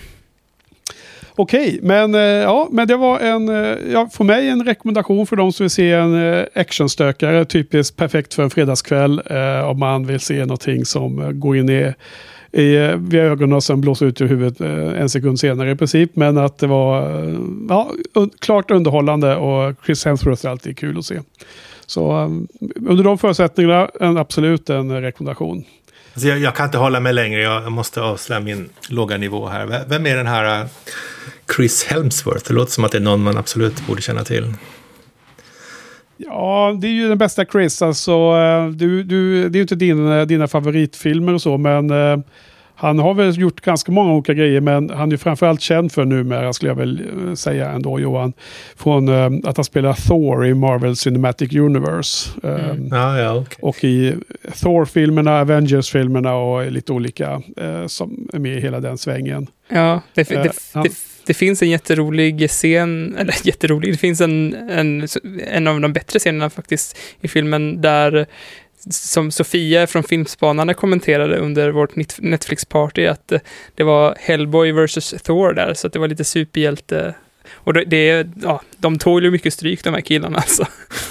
Okej, men, eh, ja, men det var en, eh, ja, för mig en rekommendation för de som vill se en actionstökare. Typiskt perfekt för en fredagskväll. Eh, om man vill se någonting som går in i, i, eh, vid ögonen och sen blåser ut ur huvudet eh, en sekund senare i princip. Men att det var eh, ja, un, klart underhållande och Chris Hemsworth är alltid kul att se. Så um, under de förutsättningarna, en, absolut en rekommendation. Alltså jag, jag kan inte hålla mig längre. Jag, måste avslöja min låga nivå här. Vem är den här Chris Helmsworth? Det låter som att det är någon man absolut borde känna till. Ja, det är ju den bästa Chris. Alltså, eh, du, du, det är ju inte din, dina favoritfilmer och så, men eh, han har väl gjort ganska många olika grejer men han är framförallt känd för numera skulle jag väl eh, säga ändå Johan. Från eh, att han spelar Thor i Marvel Cinematic Universe. Eh, Mm. Ja, ja, okej. Och i Thor-filmerna, Avengers-filmerna och lite olika eh, som är med i hela den svängen. Ja, det, Eh, det, han- det, det finns en jätterolig scen, eller jätterolig, det finns en, en, en av de bättre scenerna faktiskt i filmen där som Sofia från Filmspanarna kommenterade under vårt Netflix-party att eh, det var Hellboy vs. Thor där, så att det var lite superhjälte. Och det, det ja, de tål ju mycket stryk de här killarna alltså.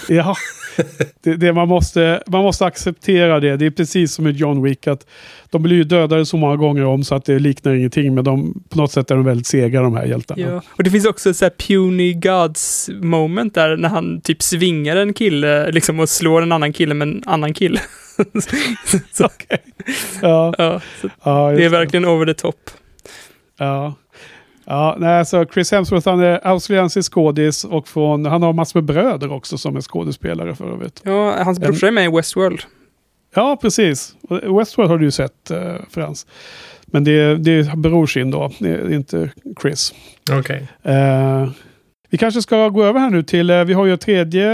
Ja, det, det man, måste, man måste acceptera det. Det är precis som med John Wick. att De blir ju dödade så många gånger om så att det liknar ingenting. Men de, på något sätt är de väldigt sega de här hjältarna. Ja. Och det finns också så här puny gods moment där när han typ svingar en kille liksom och slår en annan kille med en annan kille. så, Ja, ja, så ja, det är verkligen over the top. Ja. Ja, nej, så Chris Hemsworth han är australiensisk skådis och från, han har massor med bröder också som är skådespelare för övrigt. Ja, hans brorsa är med i Westworld. Ja, precis. Westworld har du ju sett, eh, Frans. Men det, det är brorsin då, det är inte Chris. Okej. Eh, vi kanske ska gå över här nu till, eh, vi har ju ett tredje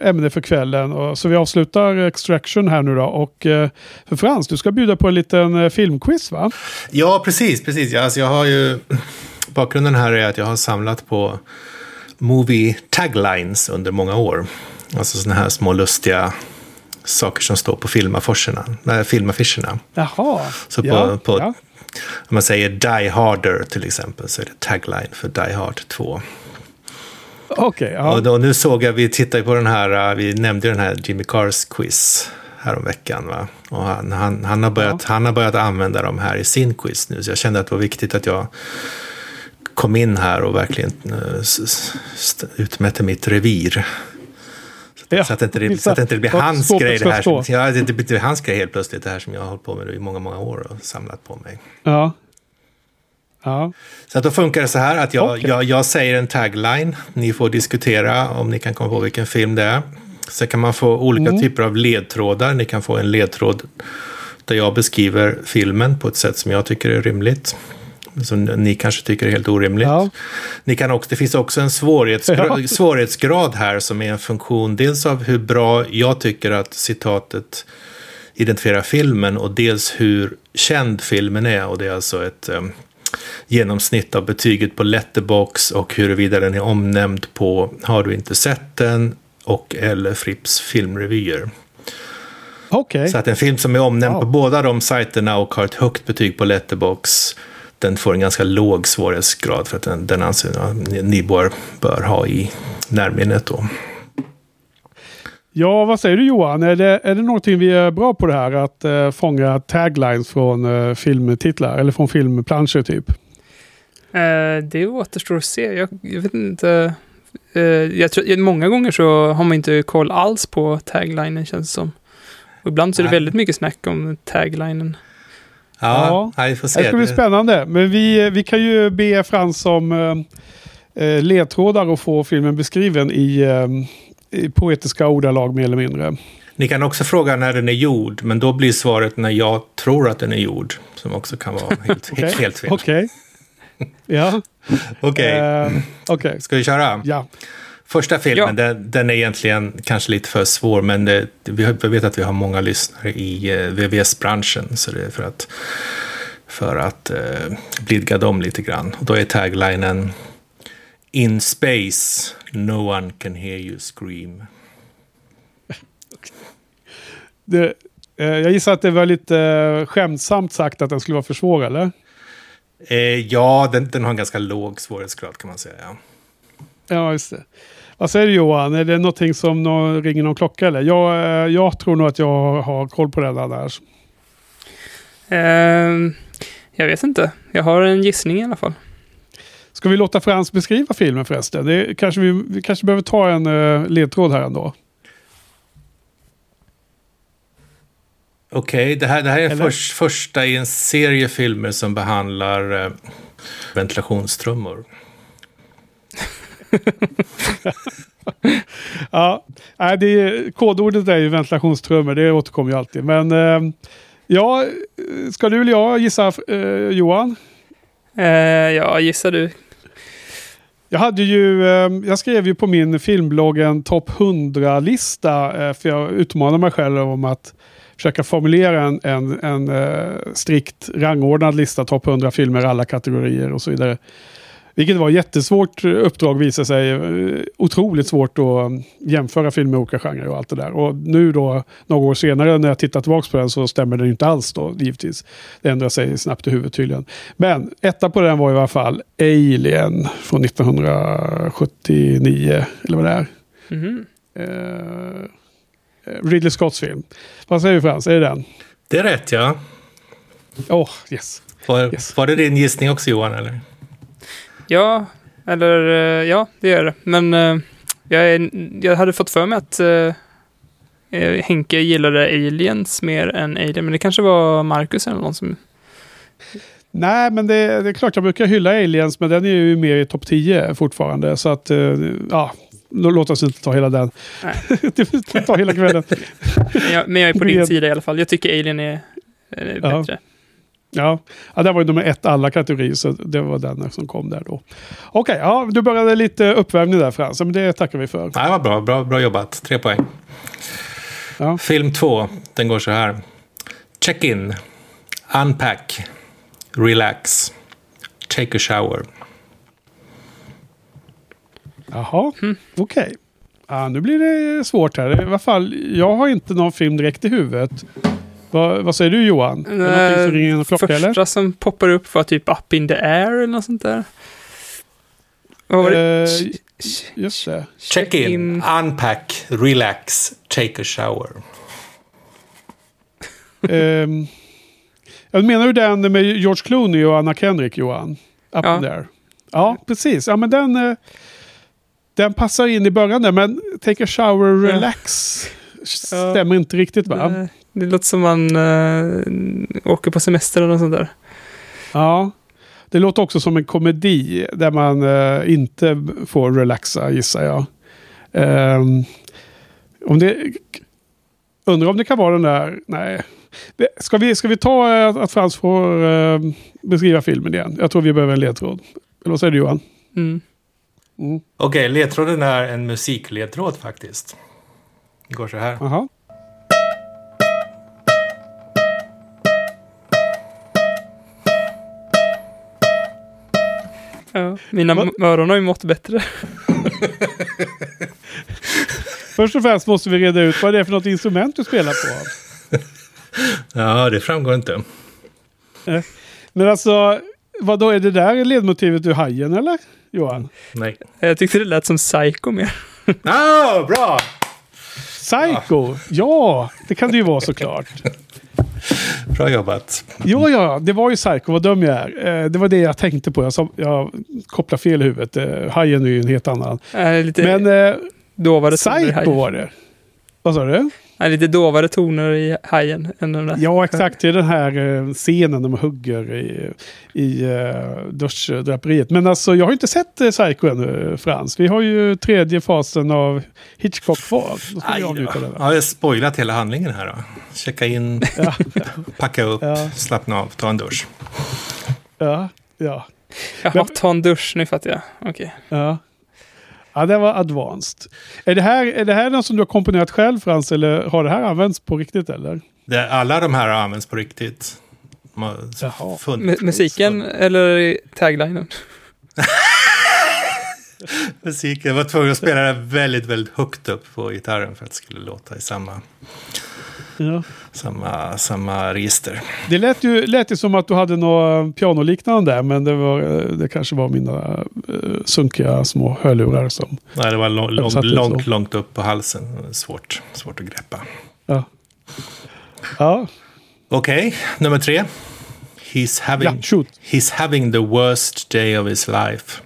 eh, ämne för kvällen. Och, så vi avslutar Extraction här nu då. Och eh, för Frans, du ska bjuda på en liten filmquiz va? Ja, precis, precis. Ja, alltså jag har ju... Bakgrunden här är att jag har samlat på movie taglines under många år. Alltså sådana här små lustiga saker som står på filmaffischerna. Nej, filmaffischerna. Jaha. Så på, ja, på, ja. om man säger Die Harder till exempel så är det tagline för Die Hard 2. Okej, ja. Och, då, nu såg jag, vi tittade på den här, uh, vi nämnde den här Jimmy Cars quiz häromveckan. Va? Och han, han, han, har börjat, han har börjat använda dem här i sin quiz nu. Så jag kände att det var viktigt att jag kom in här och verkligen st- utmätte mitt revir. Ja, Så att det inte, det- så att det inte blir vad hans grej det här. Som, ja, det blir hans grej helt plötsligt, det här som jag har hållit på med i många, många år och samlat på mig. Ja. Ja. Så att då funkar det så här att jag, Okej. jag, jag säger en tagline. Ni får diskutera om ni kan komma på vilken film det är. Sen kan man få olika Mm. typer av ledtrådar. Ni kan få en ledtråd där jag beskriver filmen på ett sätt som jag tycker är rimligt. Som ni kanske tycker är helt orimligt. Ja. Ni kan också, det finns också en svårighetsgrad, Ja. svårighetsgrad här som är en funktion dels av hur bra jag tycker att citatet identifierar filmen och dels hur känd filmen är. Och det är alltså ett um, genomsnitt av betyget på Letterbox och huruvida den är omnämnd på Har du inte sett den? och eller Fripps filmrevyer. Okej. Så att en film som är omnämnd Wow. på båda de sajterna och har ett högt betyg på Letterbox den får en ganska låg svårighetsgrad för att den, den anser ni, ni bör, bör ha i närminnet då. Ja, vad säger du Johan? Är det, är det någonting vi är bra på det här? Att eh, fånga taglines från eh, filmtitlar eller från filmplanscher typ? Eh, det återstår att se. Jag, jag vet inte. Eh, jag tror, många gånger så har man inte koll alls på taglinen känns det som. Och ibland så är det Nej. väldigt mycket snack om taglinen. Ja, Ja. vi får Det se. ska bli spännande. Men vi, vi kan ju be Frans om eh, eh, ledtrådar och få filmen beskriven i, eh, i poetiska ordalag mer eller mindre. Ni kan också fråga när den är gjord, men då blir svaret när jag tror att den är gjord. Som också kan vara helt, Okej. helt fel. Okej. Ja. Okej, Eh, Okej. ska vi köra? Ja. Första filmen, Ja. den, den är egentligen kanske lite för svår, men det, vi vet att vi har många lyssnare i eh, VVS-branschen, så det är för att, för att eh, blidga dem lite grann. Och då är taglinen In space, no one can hear you scream. Det, eh, jag gissar att det var lite eh, skämtsamt sagt att den skulle vara för svår, eller? Eh, ja, den, den har en ganska låg svårighetsgrad kan man säga. Ja. Ja, just det. Vad säger du Johan? Är det någonting som nå- ringer någon klocka eller? Jag, eh, jag tror nog att jag har koll på den annars. Eh, jag vet inte. Jag har en gissning i alla fall. Ska vi låta Frans beskriva filmen förresten? Det kanske vi, vi kanske behöver ta en uh, ledtråd här ändå. Okej, det, här, det här är Eller? förs, första i en serie filmer som behandlar eh, ventilationstrummor. Ja, det är, kodordet är ju ventilationstrummor, det återkommer ju alltid. Men eh, Ja, ska du eller jag gissa eh, Johan? Eh, ja, gissar du. Jag hade ju, jag skrev ju på min filmblogg en topp 100-lista. Eh, för jag utmanade mig själv om att försöka formulera en, en, en strikt rangordnad lista, topp 100 filmer, alla kategorier och så vidare. Vilket var ett jättesvårt uppdrag visade sig. Eh, Otroligt svårt att jämföra filmer i olika genrer och allt det där. Och nu då, några år senare när jag tittar tillbaka på den så stämmer den inte alls då, givetvis. Det ändrar sig snabbt i huvudet tydligen. Men etta på den var i alla fall Alien från 1979, eller vad det är. Mhm. Eh, Ridley Scotts film. Vad säger du Frans, är det den? Det är rätt ja. Åh, oh, yes. Var, Yes. var det din gissning också Johan eller? Ja, eller eh, ja, det gör det. Men eh, jag, är, jag hade fått för mig att eh, Henke gillade aliens mer än alien. Men det kanske var Marcus eller någon som... Nej, men det, det är klart jag brukar hylla Aliens, men den är ju mer i topp 10 fortfarande. Så att, ja, låt oss inte ta hela den. Nej. ta hela kvällen. Men jag, men jag är på din sida i alla fall. Jag tycker alien är Ja. bättre. Ja, ja det var ju nummer ett alla kategorier, så det var den som kom där då. Okej, ja, du började lite uppvärmning där Frans, men det tackar vi för. Det var bra, bra, bra jobbat. Tre poäng. Ja. Film två, den går så här. Check in. Unpack. Relax. Take a shower. Jaha, okej. Ja, nu blir det svårt här. I alla fall, jag har inte någon film direkt i huvudet. Vad, vad säger du Johan? Är det som ringer en klocka Första eller? som poppar upp var typ Up in the air eller något sånt där. Vad var det? Eh, ch- Just det. Check in. Unpack. Relax. Take a shower. Jag menar du den med George Clooney och Anna Kendrick, Johan? Up Ja. there. Ja, precis. Ja, men den, eh, den passar in i början där, men Take a shower, Ja. relax stämmer inte riktigt va? Det, det låter som man eh, åker på semester eller något sånt där. Ja. Det låter också som en komedi där man eh, inte får relaxa, gissar jag. Ehm, om det... Undrar om det kan vara den där... Nej. Ska vi, ska vi ta eh, att Frans får beskriva filmen igen? Jag tror vi behöver en ledtråd. Eller vad säger du Johan? Mm. Mm. Okej, ledtråden är en musikledtråd faktiskt. Det går så här. Jaha. Ja, mina Vad- öron har ju mått bättre. Först och främst måste vi reda ut vad det är för något instrument du spelar på. Ja, det framgår inte. Men alltså, vad då är det där ledmotivet ur Hajen eller? Johan? Nej. Jag tyckte det lät som Psycho mer. Ah, bra! Psycho! Ja, det kan det ju vara såklart. Bra jobbat. Ja, ja, det var ju Psycho, vad dum jag är. Eh, det var det jag tänkte på. Jag, sa, jag kopplade fel i huvudet. Eh, Hajen är ju en helt annan. Äh, lite Men eh, toner i Psycho hajen. var det. Vad sa du? Äh, lite dovare toner i hajen än den där. Ja, exakt. Det är den här eh, scenen de hugger i, i uh, duschdraperiet. Men alltså, jag har inte sett Psycho ännu, Frans. Vi har ju tredje fasen av Hitchcock kvar. Det. va? Har jag spoilat hela handlingen här då? Checka in, Ja, packa upp, Ja. slappna av, ta en dusch. ja, ja. Jaha, ta en dusch, nu fattar jag. Okej. Ja. Ja, det var advanced. Är det, här, är det här något som du har komponerat själv Frans, eller har det här använts på riktigt eller? Det, alla de här har använts på riktigt. Musiken eller taglinen? Musiken. Jag var tvungen att spela det väldigt, väldigt högt upp på gitarren för att det skulle låta i samma, Ja. Samma, samma register. Det lät ju, lät ju som att du hade något pianoliknande där, men det, var, eh, det kanske var mina uh, sunkiga små hörlurar som... Nej, det var lång, lång, långt, långt upp på halsen. Svårt, svårt att greppa. Ja. Ja, Okej, nummer tre. He's having, ja shoot. he's having the worst day of his life.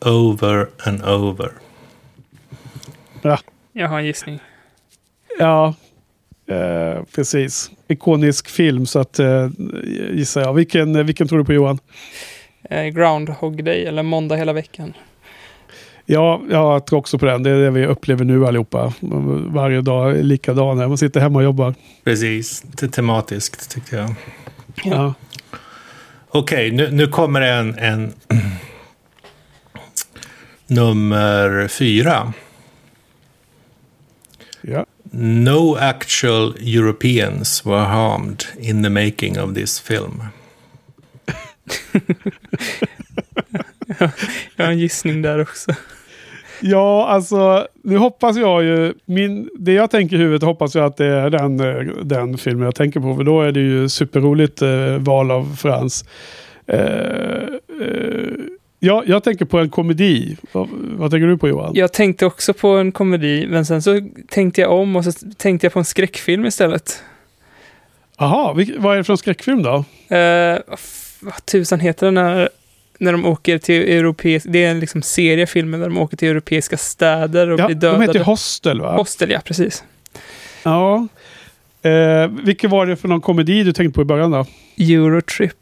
Over and over. Ja, Jag har en gissning. ja eh, precis. Ikonisk film, så att eh, gissar jag. Vilken, vilken tror du på Johan? Eh, Groundhog Day eller Måndag hela veckan. Ja, jag tror också på den. Det är det vi upplever nu allihopa. Varje dag är likadan. Man sitter hemma och jobbar. Precis, det är tematiskt tycker jag. Ja. Okej, nu, nu kommer en, en nummer fyra. No actual Europeans were harmed in the making of this film. Jag har en gissning där också. Ja, alltså nu hoppas jag ju, min, det jag tänker i huvudet hoppas jag att det är den, eh, den filmen jag tänker på. För då är det ju superroligt eh, val av Frans. Eh, eh, ja, jag tänker på en komedi. Vad, vad tänker du på Johan? Jag tänkte också på en komedi, men sen så tänkte jag om och så tänkte jag på en skräckfilm istället. Jaha, vad är det för en skräckfilm då? Eh, vad tusan heter den när, när de åker till europeiska... Det är en liksom serie filmer där de åker till europeiska städer och Ja, blir de dödade. heter ju Hostel va? Hostel, ja, precis. Ja. Eh, vilken var det för någon komedi du tänkte på i början då? Eurotrip.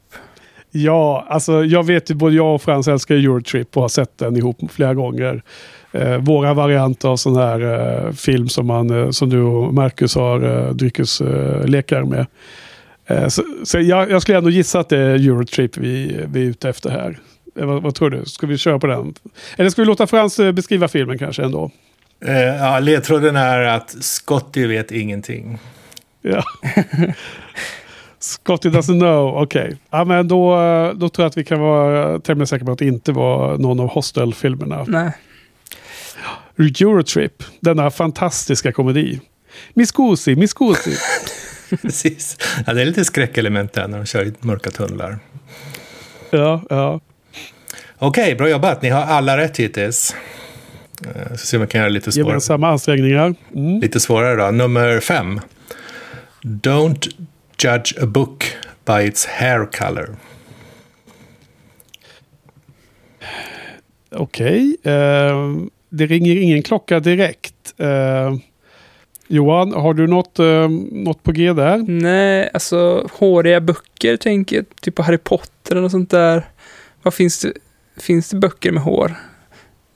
Ja, alltså jag vet ju både jag och Frans älskar Eurotrip och har sett den ihop flera gånger. Eh, våra varianter av sån här eh, film som, man, eh, som du och Marcus har eh, dryckeslekar med. Eh, så så jag, jag skulle ändå gissa att det är Eurotrip vi, vi är ute efter här. Eh, vad, vad tror du? Ska vi köra på den? Eller ska vi låta Frans eh, beskriva filmen kanske ändå? Eh, ja, ledtråden är att Scotty vet ingenting. Ja. Scotty doesn't know, okej. Ja, men då, då tror jag att vi kan vara tämligen säkra på att det inte var någon av Hostel-filmerna. Nej. Eurotrip, denna fantastiska komedi. Miss Goosey, Miss Goosey. Precis. Ja, det är lite skräckelement där när de kör i mörka tunnlar. ja, ja. Okej, bra jobbat. Ni har alla rätt hittills. Eh, Så se om jag kan göra lite svårare. Gemensamma ansträngningar. Mm. Lite svårare då. Nummer fem. Don't judge a book by its hair color. Okej, eh, det ringer ingen klocka direkt. Eh, Johan, har du något, eh, något på G där? Nej, alltså håriga böcker tänker jag. Typ på Harry Potter eller något sånt där. Vad finns det? Finns det böcker med hår?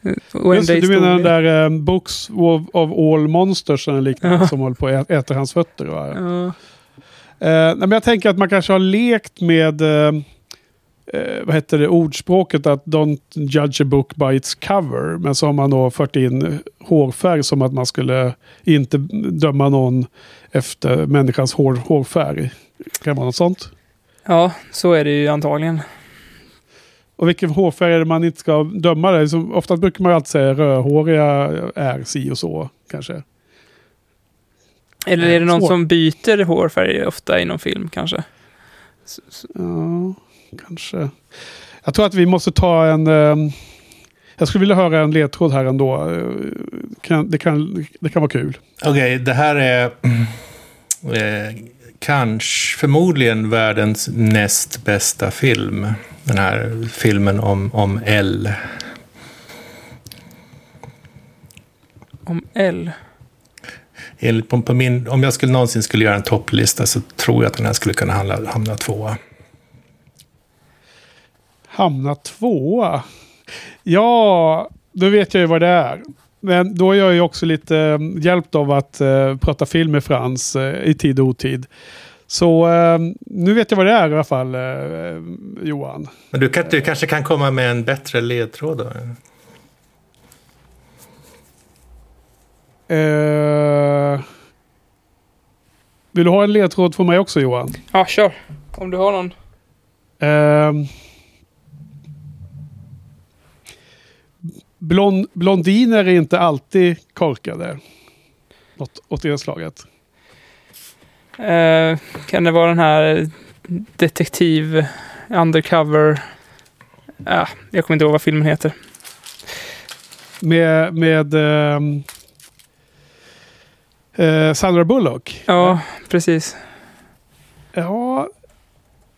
Eh, Just, du menar den där eh, Books of, of All Monsters eller liknande Ja. som håller på att ä- äter hans fötter? Va? Ja, Eh, men jag tänker att man kanske har lekt med eh, eh, vad heter det, ordspråket att don't judge a book by its cover. Men så har man då fört in hårfärg som att man skulle inte döma någon efter människans hår, hårfärg. Kan vara något sånt. ja, så är det ju antagligen. Och vilken hårfärg är det man inte ska döma? Det? Som, ofta brukar man ju alltid säga rödhåriga är si och så kanske. Eller är det någon Svårt. som byter hårfärg ofta i någon film kanske? Ja, kanske. Jag tror att vi måste ta en... Eh, jag skulle vilja höra en ledtråd här ändå. Eh, Kan, det, kan, det kan vara kul. Okej, det här är eh, kanske förmodligen världens näst bästa film. Den här filmen om, om L. Om L. Enligt, på, på min, om jag skulle någonsin skulle göra en topplista så tror jag att den här skulle kunna hamna, hamna tvåa. Hamna tvåa. Ja, då vet jag ju vad det är. Men då är jag ju också lite eh, hjälpt av att eh, prata film med Frans eh, i tid och otid. Så eh, nu vet jag vad det är i alla fall, Johan. Men du, kan, du kanske kan komma med en bättre ledtråd då? Eh, vill du ha en ledtråd för mig också Johan? Ja, kör. Om du har någon. Ehm. blond, blondiner är inte alltid korkade. Något åt det slaget. Eh, kan det vara den här detektiv, undercover... Ja, jag kommer inte ihåg vad filmen heter. Med, med ehm, eh, Sandra Bullock. Ja, precis. Ja,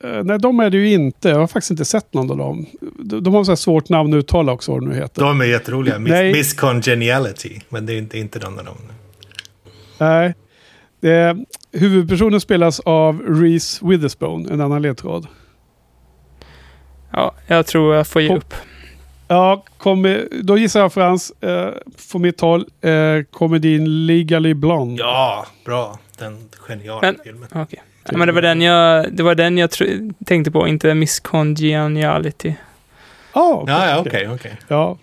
eh, nej de är det ju inte. Jag har faktiskt inte sett någon av dem. De, de har så här svårt namn att uttala också vad de nu heter. De är jätteroliga. Miss, Nej. Miss Congeniality. Men det är inte, inte någon av dem. Nej. Det, huvudpersonen spelas av Reese Witherspoon, en annan ledtråd. Ja, jag tror jag får ge På- upp. Ja, kommer, då gissar jag Frans, eh, från mitt håll, eh, komedin Legally Blonde. Ja, bra. Den geniala Men- filmen. Okej. Ja, men det var den jag, det var den jag tänkte på, inte Miss Congeniality. Ja, Ja, ja, okej, okej. Ja.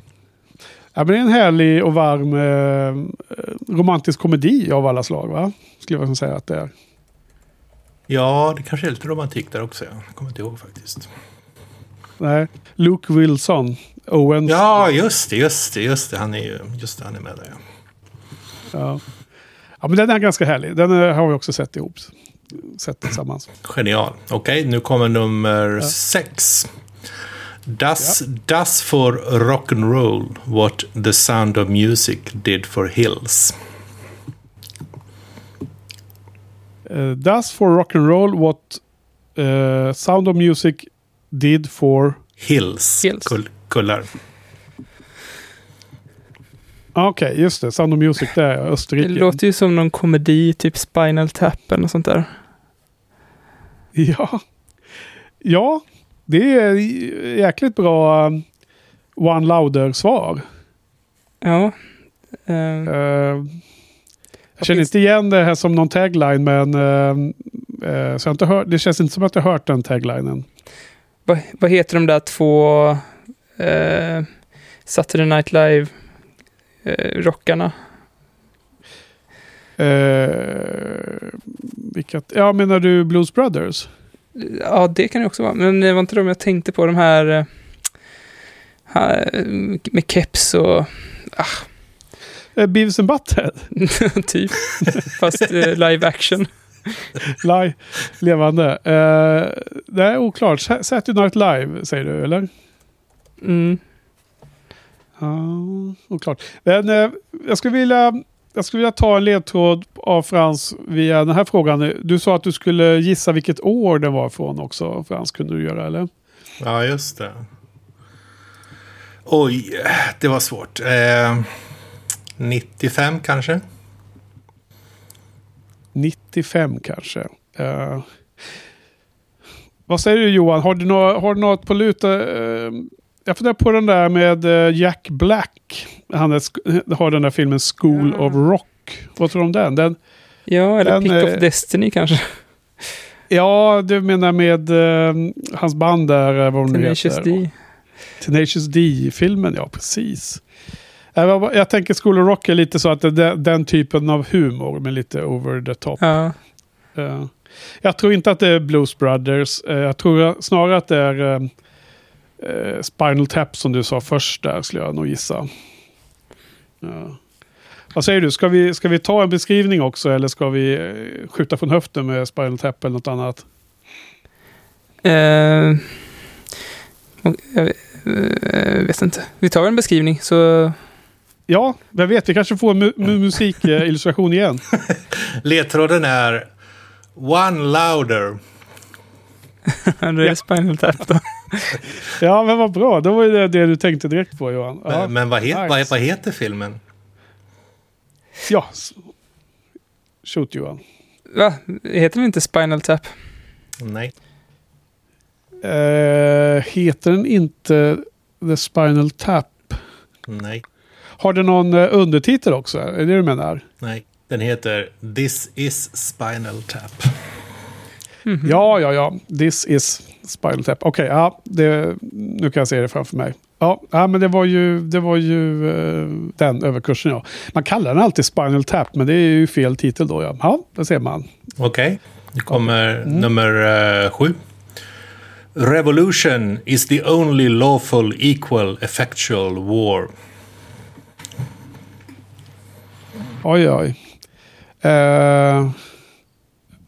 ja, men det är en härlig och varm eh, romantisk komedi av alla slag, va? Skulle jag säga att det är. Ja, det kanske är lite romantik där också. Jag kommer inte ihåg faktiskt. Nej. Luke Wilson, Owens. Ja, just det, just det, just det. Han är ju, just det, han är med där. Ja. Ja. ja, men den är ganska härlig. Den har vi också sett ihop. Sett tillsammans. Genial. Okej, nu kommer nummer sex. Does, does for rock'n'roll what the sound of music did for hills? Uh, does for rock and roll what eh, Sound of Music did for... Hills. Hills. Kull, kullar. Ah, Okej, just det. Sound of Music, det är Det Österrike. låter ju som någon komedi, typ Spinal Tap eller sånt där. Ja. Ja, det är jäkligt bra um, One Louder-svar. Ja. Eh, Eh, jag känner inte igen det här som någon tagline, men eh, så jag har inte hört, det känns inte som att jag har hört den taglinen. vad, vad heter de där två eh, Saturday Night Live eh, rockarna? Eh, vilka, ja, menar du Blues Brothers? Ja, det kan det också vara. Men det var inte de jag tänkte på. De här, eh, här med keps och Eh, Beavis and Butthead? typ. Fast eh, live action. Live, levande. Eh, det är oklart. Sa- Saturday Night Live säger du, eller? Mm. Ja, oklart. Men eh, jag, skulle vilja, jag skulle vilja ta en ledtråd av Frans via den här frågan. Du sa att du skulle gissa vilket år den var från också. Frans, kunde du göra eller? Ja, just det. Oj, det var svårt. Eh, 95 kanske? 95 kanske. Eh, vad säger du Johan? Har du, nå- har du något på lut? eh, jag funderar på den där med eh, Jack Black. Han har den där filmen School Ja. of Rock. Vad tror du om den? den Ja, eller Den, Pick eh, of Destiny kanske. ja, du menar med eh, hans band där, eh, vad hon Tenacious heter. D. Tenacious D-filmen, ja precis. Jag, var- jag tänker School of Rock är lite så att det är den, den typen av humor med lite over the top. Ja. Eh, jag tror inte att det är Blues Brothers. Jag tror snarare att det är eh, Spinal Tap som du sa först där, skulle jag nog gissa. Ja. Vad säger du, ska vi, ska vi ta en beskrivning också eller ska vi eh, skjuta från höften med Spinal Tap eller något annat? Och, jag vet- eh, vet inte. Vi tar en beskrivning så... Ja, vem vet, vi kanske får en mu- mu- musikillustration igen. Ledtråden är One louder. det är Ja. Spinal Tap då. Ja, men vad bra. Det var ju det, det du tänkte direkt på Johan. Ja, Men, men vad, het, nice. vad, vad heter filmen? ja. Shoot Johan. Va? Heter den inte Spinal Tap? Nej. Eh, heter den inte The Spinal Tap? Nej. Har den någon eh, undertitel också? Är det det du menar? Nej. Den heter This is Spinal Tap. Mhm. Ja, ja, ja. This is Spinal Tap. Okej, ja. Det, nu kan jag se det framför mig. Ja, ja men det var ju, det var ju eh, den överkursen ja. Man kallar den alltid Spinal Tap, men det är ju fel titel då ja. Ja, det ser man. Okej. Nu kommer nummer eh, sju. Revolution is the only lawful equal effectual war. Oj, oj. Eh,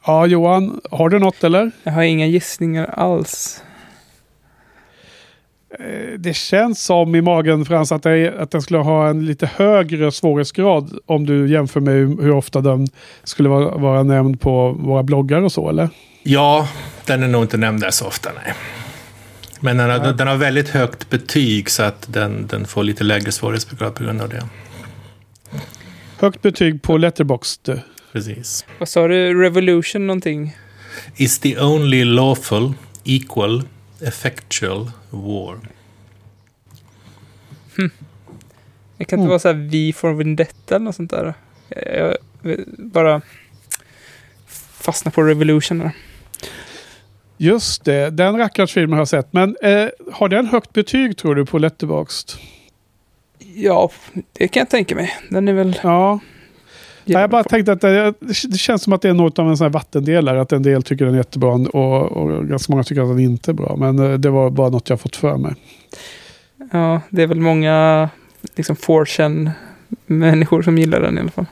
ja, Johan, har du något eller? Jag har inga gissningar alls. Eh, Det känns som i magen Frans att, det att den skulle ha en lite högre svårighetsgrad om du jämför med hur ofta den skulle vara, vara nämnd på våra bloggar och så eller? Ja, den är nog inte nämnd där så ofta, nej. Men den har, den har väldigt högt betyg så att den, den får lite lägre svårighetsgrad på grund av det. Högt betyg på Letterboxd. Precis. Vad sa du? Revolution någonting? Is the only lawful equal effectual war. Det kan inte Mm. vara så här V for Vendetta eller något sånt där. Jag, jag bara fastna på Revolution där. Just det, den rackarns har jag sett. Men eh, har den högt betyg tror du på Letterboxd? Ja, det kan jag tänka mig. Den är väl... Ja. Nej, jag bara tänkte att det, det känns som att det är något av en sån här vattendelare. Att en del tycker den är jättebra och, och ganska många tycker att den inte är bra. Men eh, det var bara något jag fått för mig. Ja, det är väl många liksom 4chan människor som gillar den i alla fall.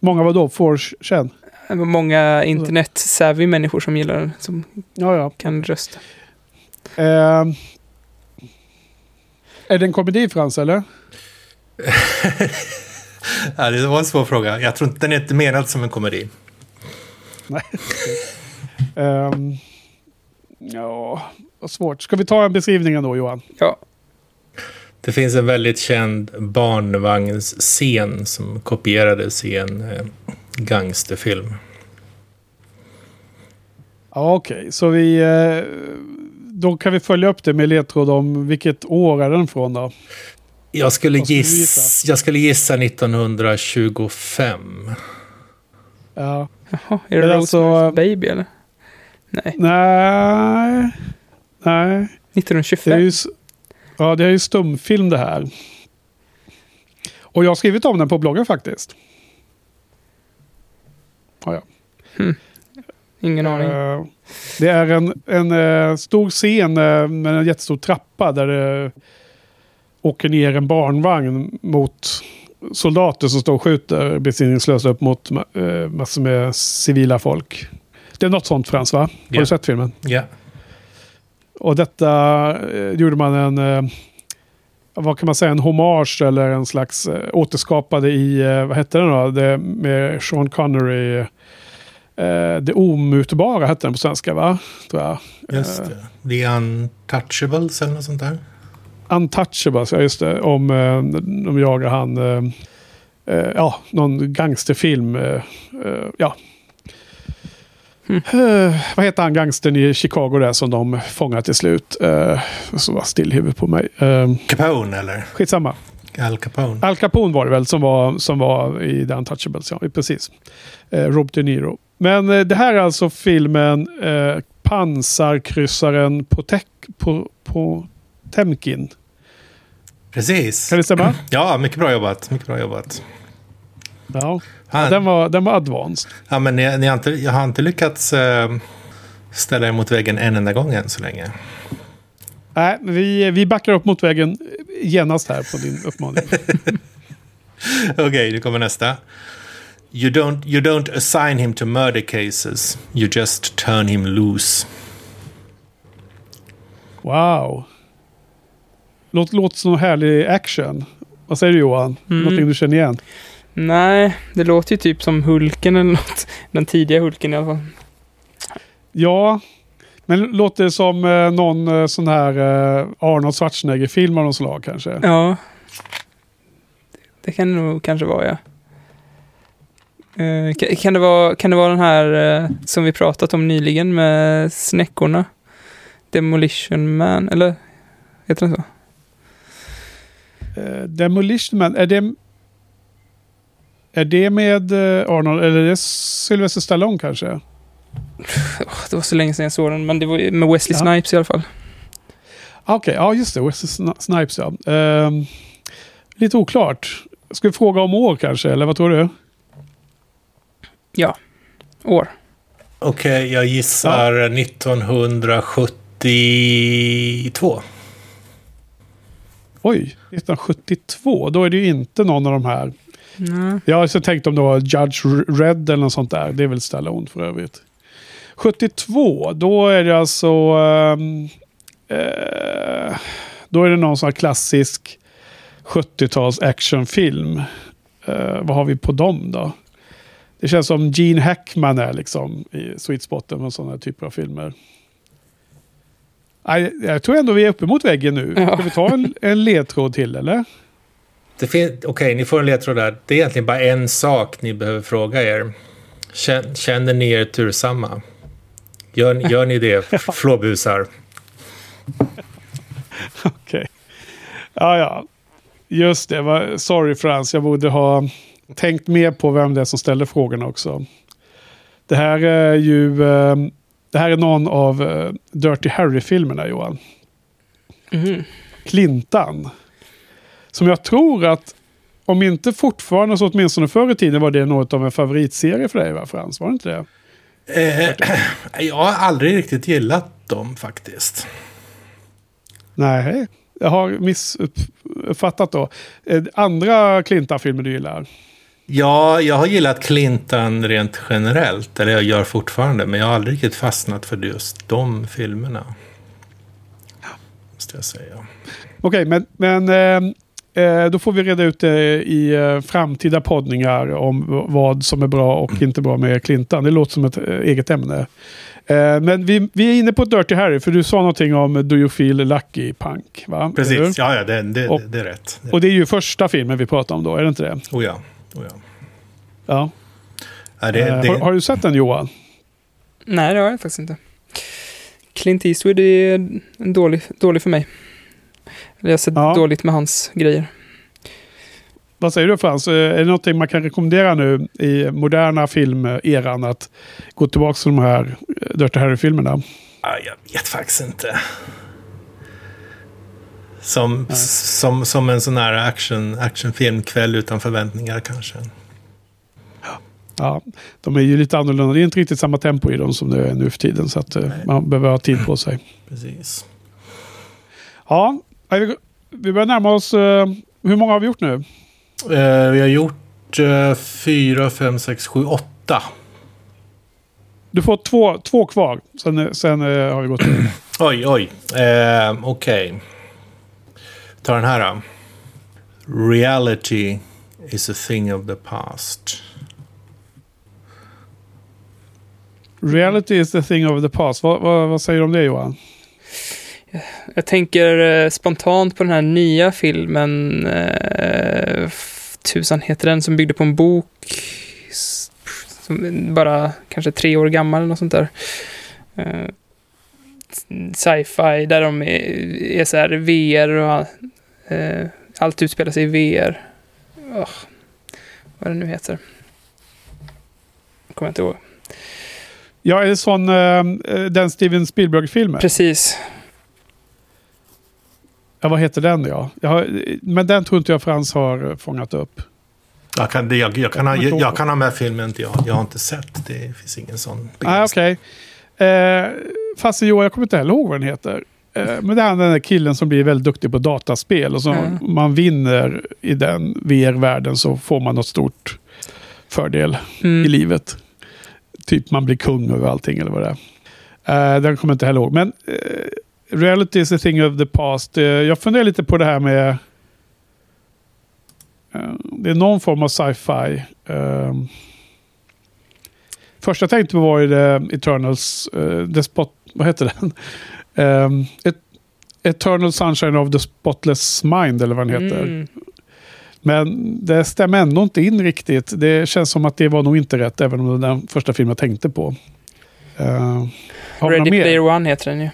Många var då? Forchan? Många internet-savvy människor som gillar den, som Ja, ja. kan rösta. Eh, är det en komedi Frans eller? Ja, det var en svår fråga. Jag tror inte den är inte menad som en komedi. Ehm, ja, vad svårt. Ska vi ta en beskrivning då Johan? Ja, Det finns en väldigt känd barnvagnsscen som kopierades i en eh, gangsterfilm. Ja, okej. Så vi... Eh, då kan vi följa upp det med ledtråd om vilket år är den från då? Jag skulle, giss, gissa? jag skulle gissa 1925. jaha. Ja. Är det Rosemary's alltså- Baby eller? Nej, Nej. Nej. Det är 1925. ju, s- ja, det är ju stumfilm det här. Och jag har skrivit om den på bloggen faktiskt. Ja, ja. Ingen aning. Eh, Det är en, en eh, stor scen eh, med en jättestor trappa där det åker ner en barnvagn mot soldater som står och skjuter besinningslöst upp mot uh, massor med civila folk. Det är något sånt Frans va? Har Ja. du sett filmen? Ja. Och detta eh, gjorde man en, eh, vad kan man säga, en hommage eller en slags eh, återskapade i, eh, vad hette den då? Det, med Sean Connery. Eh, det omutbara hette den på svenska va? Tror jag. Just Eh, det. The Untouchables eller något sånt där. Untouchables, ja just det. Om eh, de jagar han, eh, eh, ja, någon gangsterfilm. Eh, eh, ja. Eh, vad heter han gangstern i Chicago där som de fångar till slut? Uh, så var still i huvudet på mig. Uh, Capone eller? skitsamma. Al Capone. Al Capone var det väl som var, som var i The Untouchables. Ja, precis. Eh, Rob De Niro. Men eh, det här är alltså filmen eh, Pansarkryssaren Potek, på, på Temkin. Precis. Kan det stämma? Ja, mycket bra jobbat. Mycket bra jobbat. Ja. Han, Den var, den var advanced. ja, men ni, ni har inte, jag har inte lyckats eh, ställa er mot väggen en enda gång än så länge. Nej, vi, vi backar upp mot vägen genast här på din uppmaning. Okej, nu kommer nästa. You don't, you don't assign him to murder cases. You just turn him loose. Wow. Låt, låt som härlig action. Vad säger du Johan? Mm. Någonting du känner igen? Nej, det låter ju typ som Hulken eller något. Den tidiga Hulken i alla fall. Ja, men låter det som eh, någon eh, sån här eh, Arnold Schwarzenegger-film av något slag kanske? Ja. Det kan det nog kanske vara, ja. Eh, kan, kan, det vara, kan det vara den här eh, som vi pratat om nyligen med snäckorna? Demolition Man, eller heter den så? Eh, Demolition Man, är det... Är det med eh, Arnold, eller är det Sylvester Stallone kanske? Det var så länge sedan jag såg den, men det var med Wesley Ja. Snipes i alla fall. Ah, Okej, ja just det. Wesley Sni- Snipes ja. Ehm, lite oklart. Ska vi fråga om år kanske, eller vad tror du? Ja, år. Okej, jag gissar 1972. Oj, 1972. Då är det ju inte någon av de här. Nej. Jag har så tänkt om det var Judge Red eller något sånt där. Det är väl Stallone för övrigt. 72, då är det alltså... ehm, eh, då är det någon sån här klassisk 70-tals actionfilm. Eh, vad har vi på dem då? Det känns som Gene Hackman är liksom i sweet spoten med sådana här typer av filmer. Jag tror ändå vi är uppe mot väggen nu. Ja. Ska vi ta en, en ledtråd till eller? Okej, ni får en ledtråd där. Det är egentligen bara en sak ni behöver fråga er. Känner, ni er tursamma? Gör, gör ni det, flåbusar? Okej. Ja, ja. Just det. Sorry Frans, jag borde ha tänkt mer på vem det är som ställer frågorna också. Det här är ju... Det här är någon av eh, Dirty Harry-filmerna, Johan. Mhm. Clintan. Som jag tror att, om inte fortfarande så åtminstone förr i tiden var det något av en favoritserie för dig, va Frans? Var det inte det? Eh, jag har aldrig riktigt gillat dem faktiskt. Nej, jag har missuppfattat då. Eh, Andra Clintan-filmer du gillar? Ja, jag har gillat Clintan rent generellt, eller jag gör fortfarande, men jag har aldrig riktigt fastnat för just de filmerna. Måste jag säga. Okej, men, men eh, eh, då får vi reda ut det i eh, framtida poddningar om vad som är bra och inte bra med Clintan. Det låter som ett eh, eget ämne. Eh, men vi, vi är inne på Dirty Harry, för du sa någonting om Do You Feel Lucky Punk, va? Precis, ja, ja det, det, Och- det, är rätt. Och det är ju första filmen vi pratar om då, är det inte det? oh ja, oh ja. Ja. ja det, Eh, det, har, har du sett den Johan? Nej, det har jag faktiskt inte. Clint Eastwood är dålig, dålig för mig. Jag har sett Ja. dåligt med hans grejer. Vad säger du Frans? Eh, Är det någonting man kan rekommendera nu i moderna filmeran att gå tillbaka till de här eh, Dirty Harry-filmerna? ja, jag vet faktiskt inte. Som, som, som en sån här action, actionfilm, kväll utan förväntningar kanske. Ja, de är ju lite annorlunda. Det är inte riktigt samma tempo i dem som det är nu för tiden. Så att eh, man behöver ha tid på sig. Precis. Ja, nej, vi, börjar närma oss. eh, hur många har vi gjort nu? Eh, vi har gjort eh, fyra, fem, sex, sju, åtta. Du får två, två kvar. Sen, sen eh, har vi gått. Oj, oj. Eh, Okej. Ta den här då. Reality is a thing of the past. Reality is the thing of the past. Vad, vad, vad säger du om det Johan? Jag tänker eh, spontant på den här nya filmen, eh, tusan heter den, som byggde på en bok. Som bara kanske tre år gammal eller något sånt där. Eh, Sci-fi, där de är, är så här VR och eh, allt utspelar sig i VR. Åh, vad det nu heter. Kommer jag inte ihåg. Ja, är det sån, eh, den Steven Spielberg-filmen? Precis. Ja, vad heter den ja? Jag har, men den tror inte jag Frans har eh, fångat upp. Jag kan, det- jag, jag, kan, ha, Jag jag, kan ha med filmen, jag, jag har inte sett. Det finns ingen sån Nej, begränsning. okej. Eh, fast Johan, jag kommer inte heller ihåg vad den heter. Eh, men det är den där killen som blir väldigt duktig på dataspel. Och så Mm. man vinner i den VR-världen så får man något stort fördel i Mm. livet. Typ man blir kung över allting eller vad det är. Eh, den kommer jag inte heller ihåg. Men eh, reality is a thing of the past. Jag funderar lite på det här med... Det är någon form av sci-fi. Första jag tänkte på var ju Eternals... Uh, the spot, vad heter den? Um, Et, Eternal Sunshine of the Spotless Mind eller vad den heter. Mm. Men det stämmer ändå inte in riktigt. Det känns som att det var nog inte rätt, även om det var den första filmen jag tänkte på. Uh, Ready? Player One heter den ju.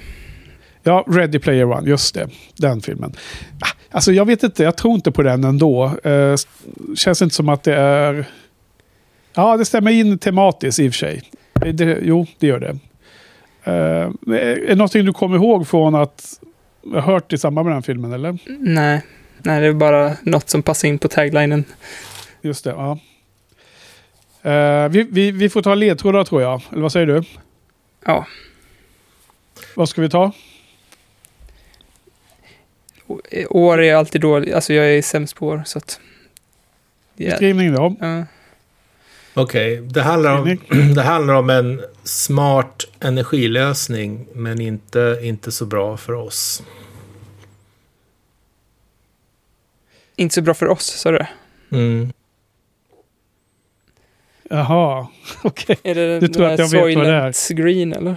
Ja, Ready Player One, just det. Den filmen. Ah, Alltså jag vet inte, jag tror inte på den ändå. Uh, känns inte som att det är... Ja, det stämmer in tematiskt i och för sig. Det, jo, det gör det. Uh, är det någonting du kommer ihåg från att ha hört i samband med den filmen, eller? Nej. Nej, det är bara något som passar in på taglinen. Just det, ja. Eh, vi, vi, vi får ta ledtrådar tror jag. Eller vad säger du? Ja. Vad ska vi ta? År är alltid dåligt. Alltså jag är sämst på år, så att... Beskrivning då. Ja. Okej, det, handlar om, det handlar om en smart energilösning, men inte, inte så bra för oss. Inte så bra för oss, sa du? Mm. Jaha, okej. Är det Du den tror där att jag vet vad det är? Green, eller?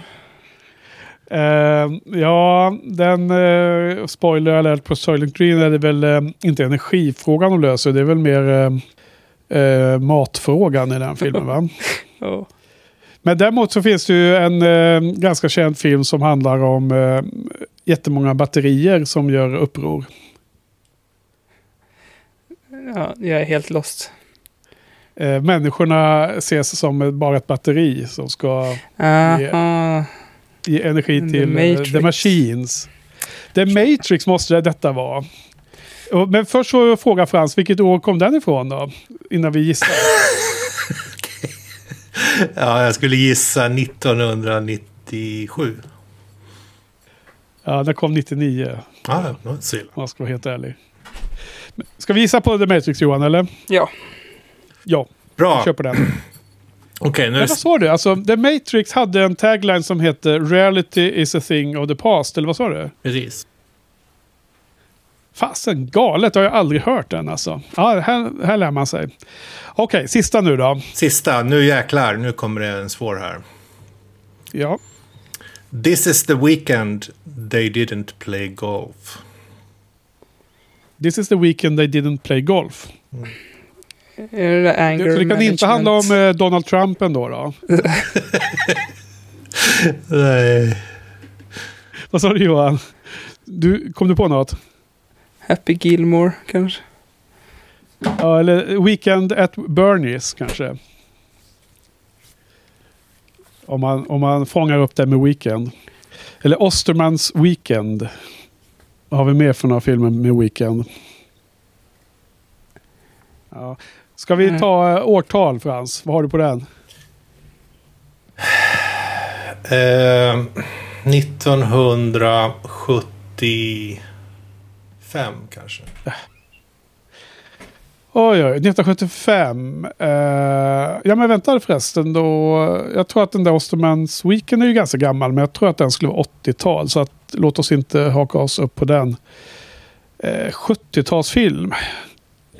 Eh, ja, den uh, spoiler alert på Soylent Green är det väl eh, inte energifrågan de löser. Det är väl mer eh, matfrågan i den filmen va? Ja. Men däremot så finns det ju en eh, ganska känd film som handlar om eh, jättemånga batterier som gör uppror. Ja, jag är helt lost. Eh, människorna ses som bara ett batteri som ska Aha. ge energi The till eh, Matrix. The Machines. The Matrix måste detta vara. Men först får jag fråga Frans, vilket år kom den ifrån då? Innan vi gissar. Ja, jag skulle gissa 1997. Ja, den kom 99. Ja, ja, inte så illa. Om jag ska vara helt ärlig. Men Ska vi gissa på The Matrix Johan, eller? Ja. Ja, Bra, kör okej på den. nu är Men det... vad sa du? Alltså, The Matrix hade en tagline som heter Reality is a thing of the past, eller vad sa du? Precis. Fasen galet, har jag aldrig hört den alltså. Ja, här, här lär man sig. Okej, sista nu då. Sista, nu jäklar, nu kommer det en svår här. Ja. This is the weekend they didn't play golf. This is the weekend they didn't play golf. Är det anger Så det kan inte handla om management? eh, Donald Trump ändå då? Nej. Vad sa du Johan? Du, kom du på något? Happy Gilmore kanske? Ja, eller Weekend at Bernies kanske. Om man, om man fångar upp det med Weekend. Eller Ostermans Weekend. Vad har vi mer för några filmer med Weekend? Ja. Ska vi ta eh, årtal Frans? Vad har du på den? Eh, 1975 kanske. Oj, oj, 1975. Eh, ja, men vänta förresten då. Jag tror att den där Ostermans Weekend är ju ganska gammal, men jag tror att den skulle vara 80-tal. Så att, låt oss inte haka oss upp på den. Eh, 70-talsfilm.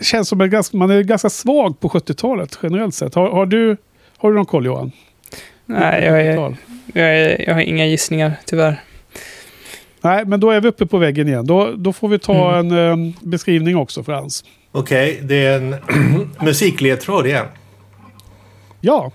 Känns som ganska, man är ganska svag på 70-talet generellt sett. Har, har, du, har du någon koll Johan? Nej, jag, är, 70-tal? jag, är, jag har inga gissningar tyvärr. Nej, men då är vi uppe på väggen igen. Då, då får vi ta en eh, beskrivning också Frans. Okej, det är en musikledtråd igen. Ja,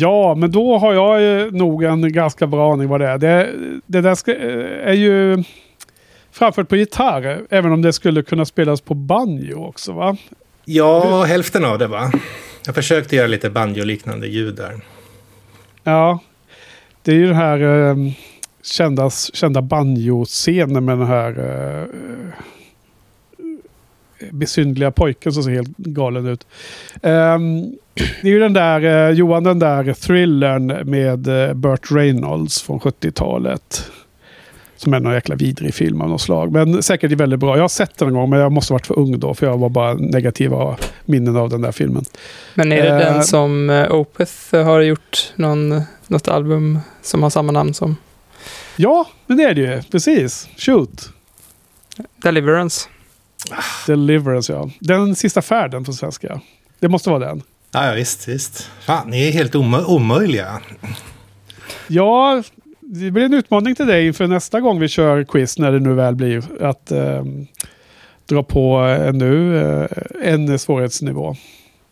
Ja, men då har jag eh, nog en ganska bra aning vad det är. Det, det där ska, eh, är ju framfört på gitarr, även om det skulle kunna spelas på banjo också va? Ja, hälften av det va? Jag försökte göra lite banjo-liknande ljud där. Ja, det är ju den här eh, kända, kända banjo-scenen med den här eh, besynliga pojken som ser helt galen ut. Ehm, det är ju den där, eh, Johan, den där thrillern med eh, Burt Reynolds från 70-talet. Som är någon jäkla vidrig film av något slag. Men säkert är väldigt bra. Jag har sett den en gång men jag måste ha varit för ung då. För jag var bara negativa minnen av den där filmen. Men är det Eh, den som Opeth har gjort någon, något album som har samma namn som Ja, men det är det ju. Precis. Shoot. Deliverance? Deliverance, ja. Den sista färden på svenska. Det måste vara den. Ja, visst, visst. Fan, ni är helt omö- omöjliga. Ja, det blir en utmaning till dig inför nästa gång vi kör quiz, när det nu väl blir, att ehm, dra på en nu eh, en svårighetsnivå.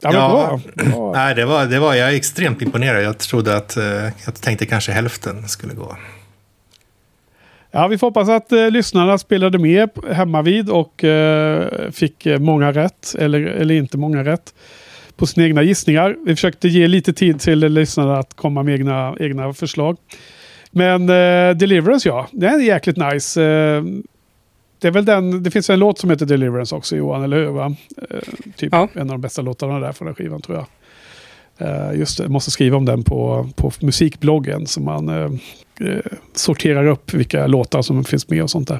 Ja, Ja. bra. bra. Nej, det var, det var jag är extremt imponerad. Jag trodde att, eh, jag tänkte kanske hälften skulle gå. Ja, vi får hoppas att eh, lyssnarna spelade med hemma vid och eh, fick eh, många rätt, eller, eller inte många rätt, på sina egna gissningar. Vi försökte ge lite tid till lyssnarna att komma med egna, egna förslag. Men eh, Deliverance, ja, den är jäkligt nice. Eh, det, är väl den, det finns en låt som heter Deliverance också, Johan, eller hur? Va? Eh, typ Ja. en av de bästa låtarna där från den skivan, tror jag. Eh, just det, jag måste skriva om den på, på musikbloggen så man eh, eh, sorterar upp vilka låtar som finns med och sånt där.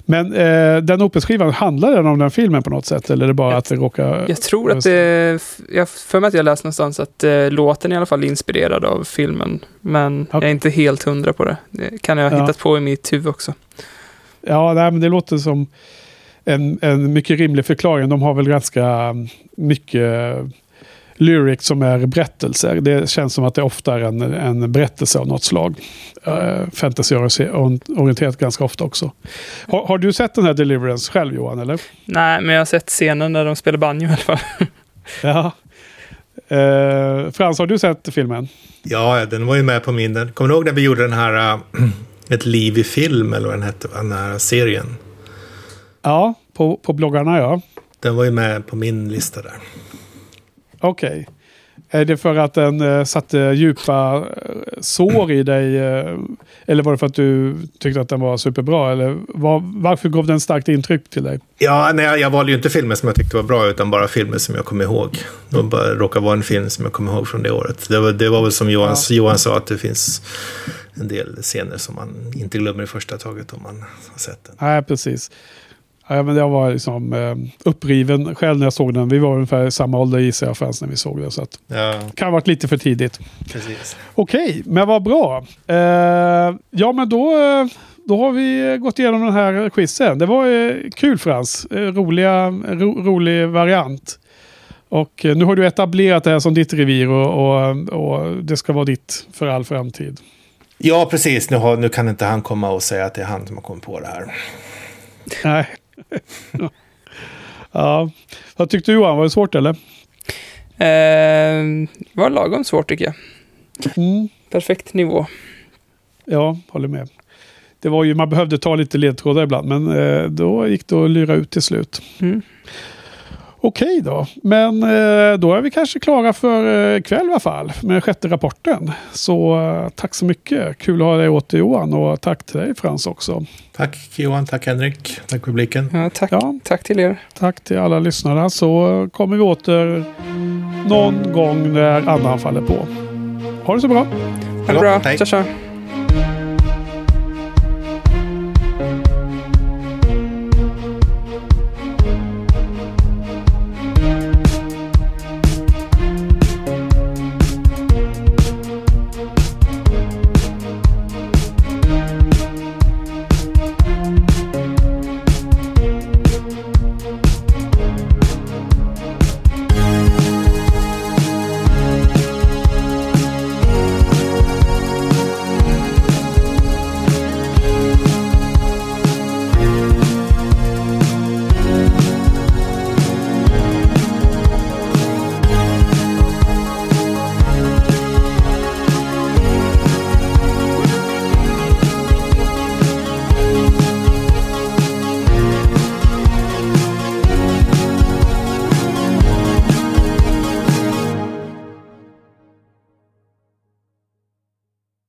Men eh, den Opus-skivan, handlar den om den filmen på något sätt? Eller är det bara att det råkar... Jag tror att det... Jag för mig att jag läst någonstans att eh, låten är i alla fall inspirerad av filmen. Men jag är inte helt hundra på det. Det kan jag ha Ja. hittat på i mitt huvud också. Ja, nej, men det låter som en, en mycket rimlig förklaring. De har väl ganska mycket lyric som är berättelser. Det känns som att det ofta är en, en berättelse av något slag. Uh, Fantasy-orienterat ganska ofta också. Har, har, du sett den här Deliverance själv Johan? Eller? Nej, men jag har sett scenen när de spelar banjo i alla fall. ja. Uh, Frans, har du sett filmen? Ja, den var ju med på min... Kommer du ihåg när vi gjorde den här uh, Ett liv i film, eller vad den hette, den här serien? Ja, på, på bloggarna ja. Den var ju med på min lista där. Okej. Okay. Är det för att den uh, satte djupa uh, sår i dig? Uh, eller var det för att du tyckte att den var superbra? Eller var, varför gav den starkt intryck till dig? Ja, nej, jag valde ju inte filmer som jag tyckte var bra, utan bara filmer som jag kommer ihåg. Det råkar vara en film som jag kommer ihåg från det året. Det var, det var väl som Johan, ja. Johan sa, att det finns en del scener som man inte glömmer i första taget om man har sett den. Nej, precis. Ja, men jag var liksom eh, uppriven själv när jag såg den. Vi var ungefär samma ålder gissar jag Frans när vi såg den. Så att ja. kan ha varit lite för tidigt. Precis. Okej, men vad bra. Eh, ja, men då, då har vi gått igenom den här quizen. Det var eh, kul Frans. Eh, roliga, ro, rolig variant. Och eh, nu har du etablerat det här som ditt revir och, och, och det ska vara ditt för all framtid. Ja, precis. Nu, har, nu kan inte han komma och säga att det är han som har kommit på det här. Nej. ja. Vad tyckte du Johan? Var det svårt eller? Eh, var lagom svårt tycker jag. Mm. Perfekt nivå. Ja, håller med. Det var ju, man behövde ta lite ledtrådar ibland, men eh, då gick det att lyra ut till slut. Mm. Okej då, men eh, då är vi kanske klara för eh, kväll i alla fall med sjätte rapporten. Så eh, tack så mycket. Kul att ha dig åter Johan och tack till dig Frans också. Tack Johan, tack Henrik, tack publiken. Ja, tack, ja. tack till er. Tack till alla lyssnare så kommer vi åter någon gång när andan faller på. Ha det så bra. Ha det bra. Hej. Tja, tja.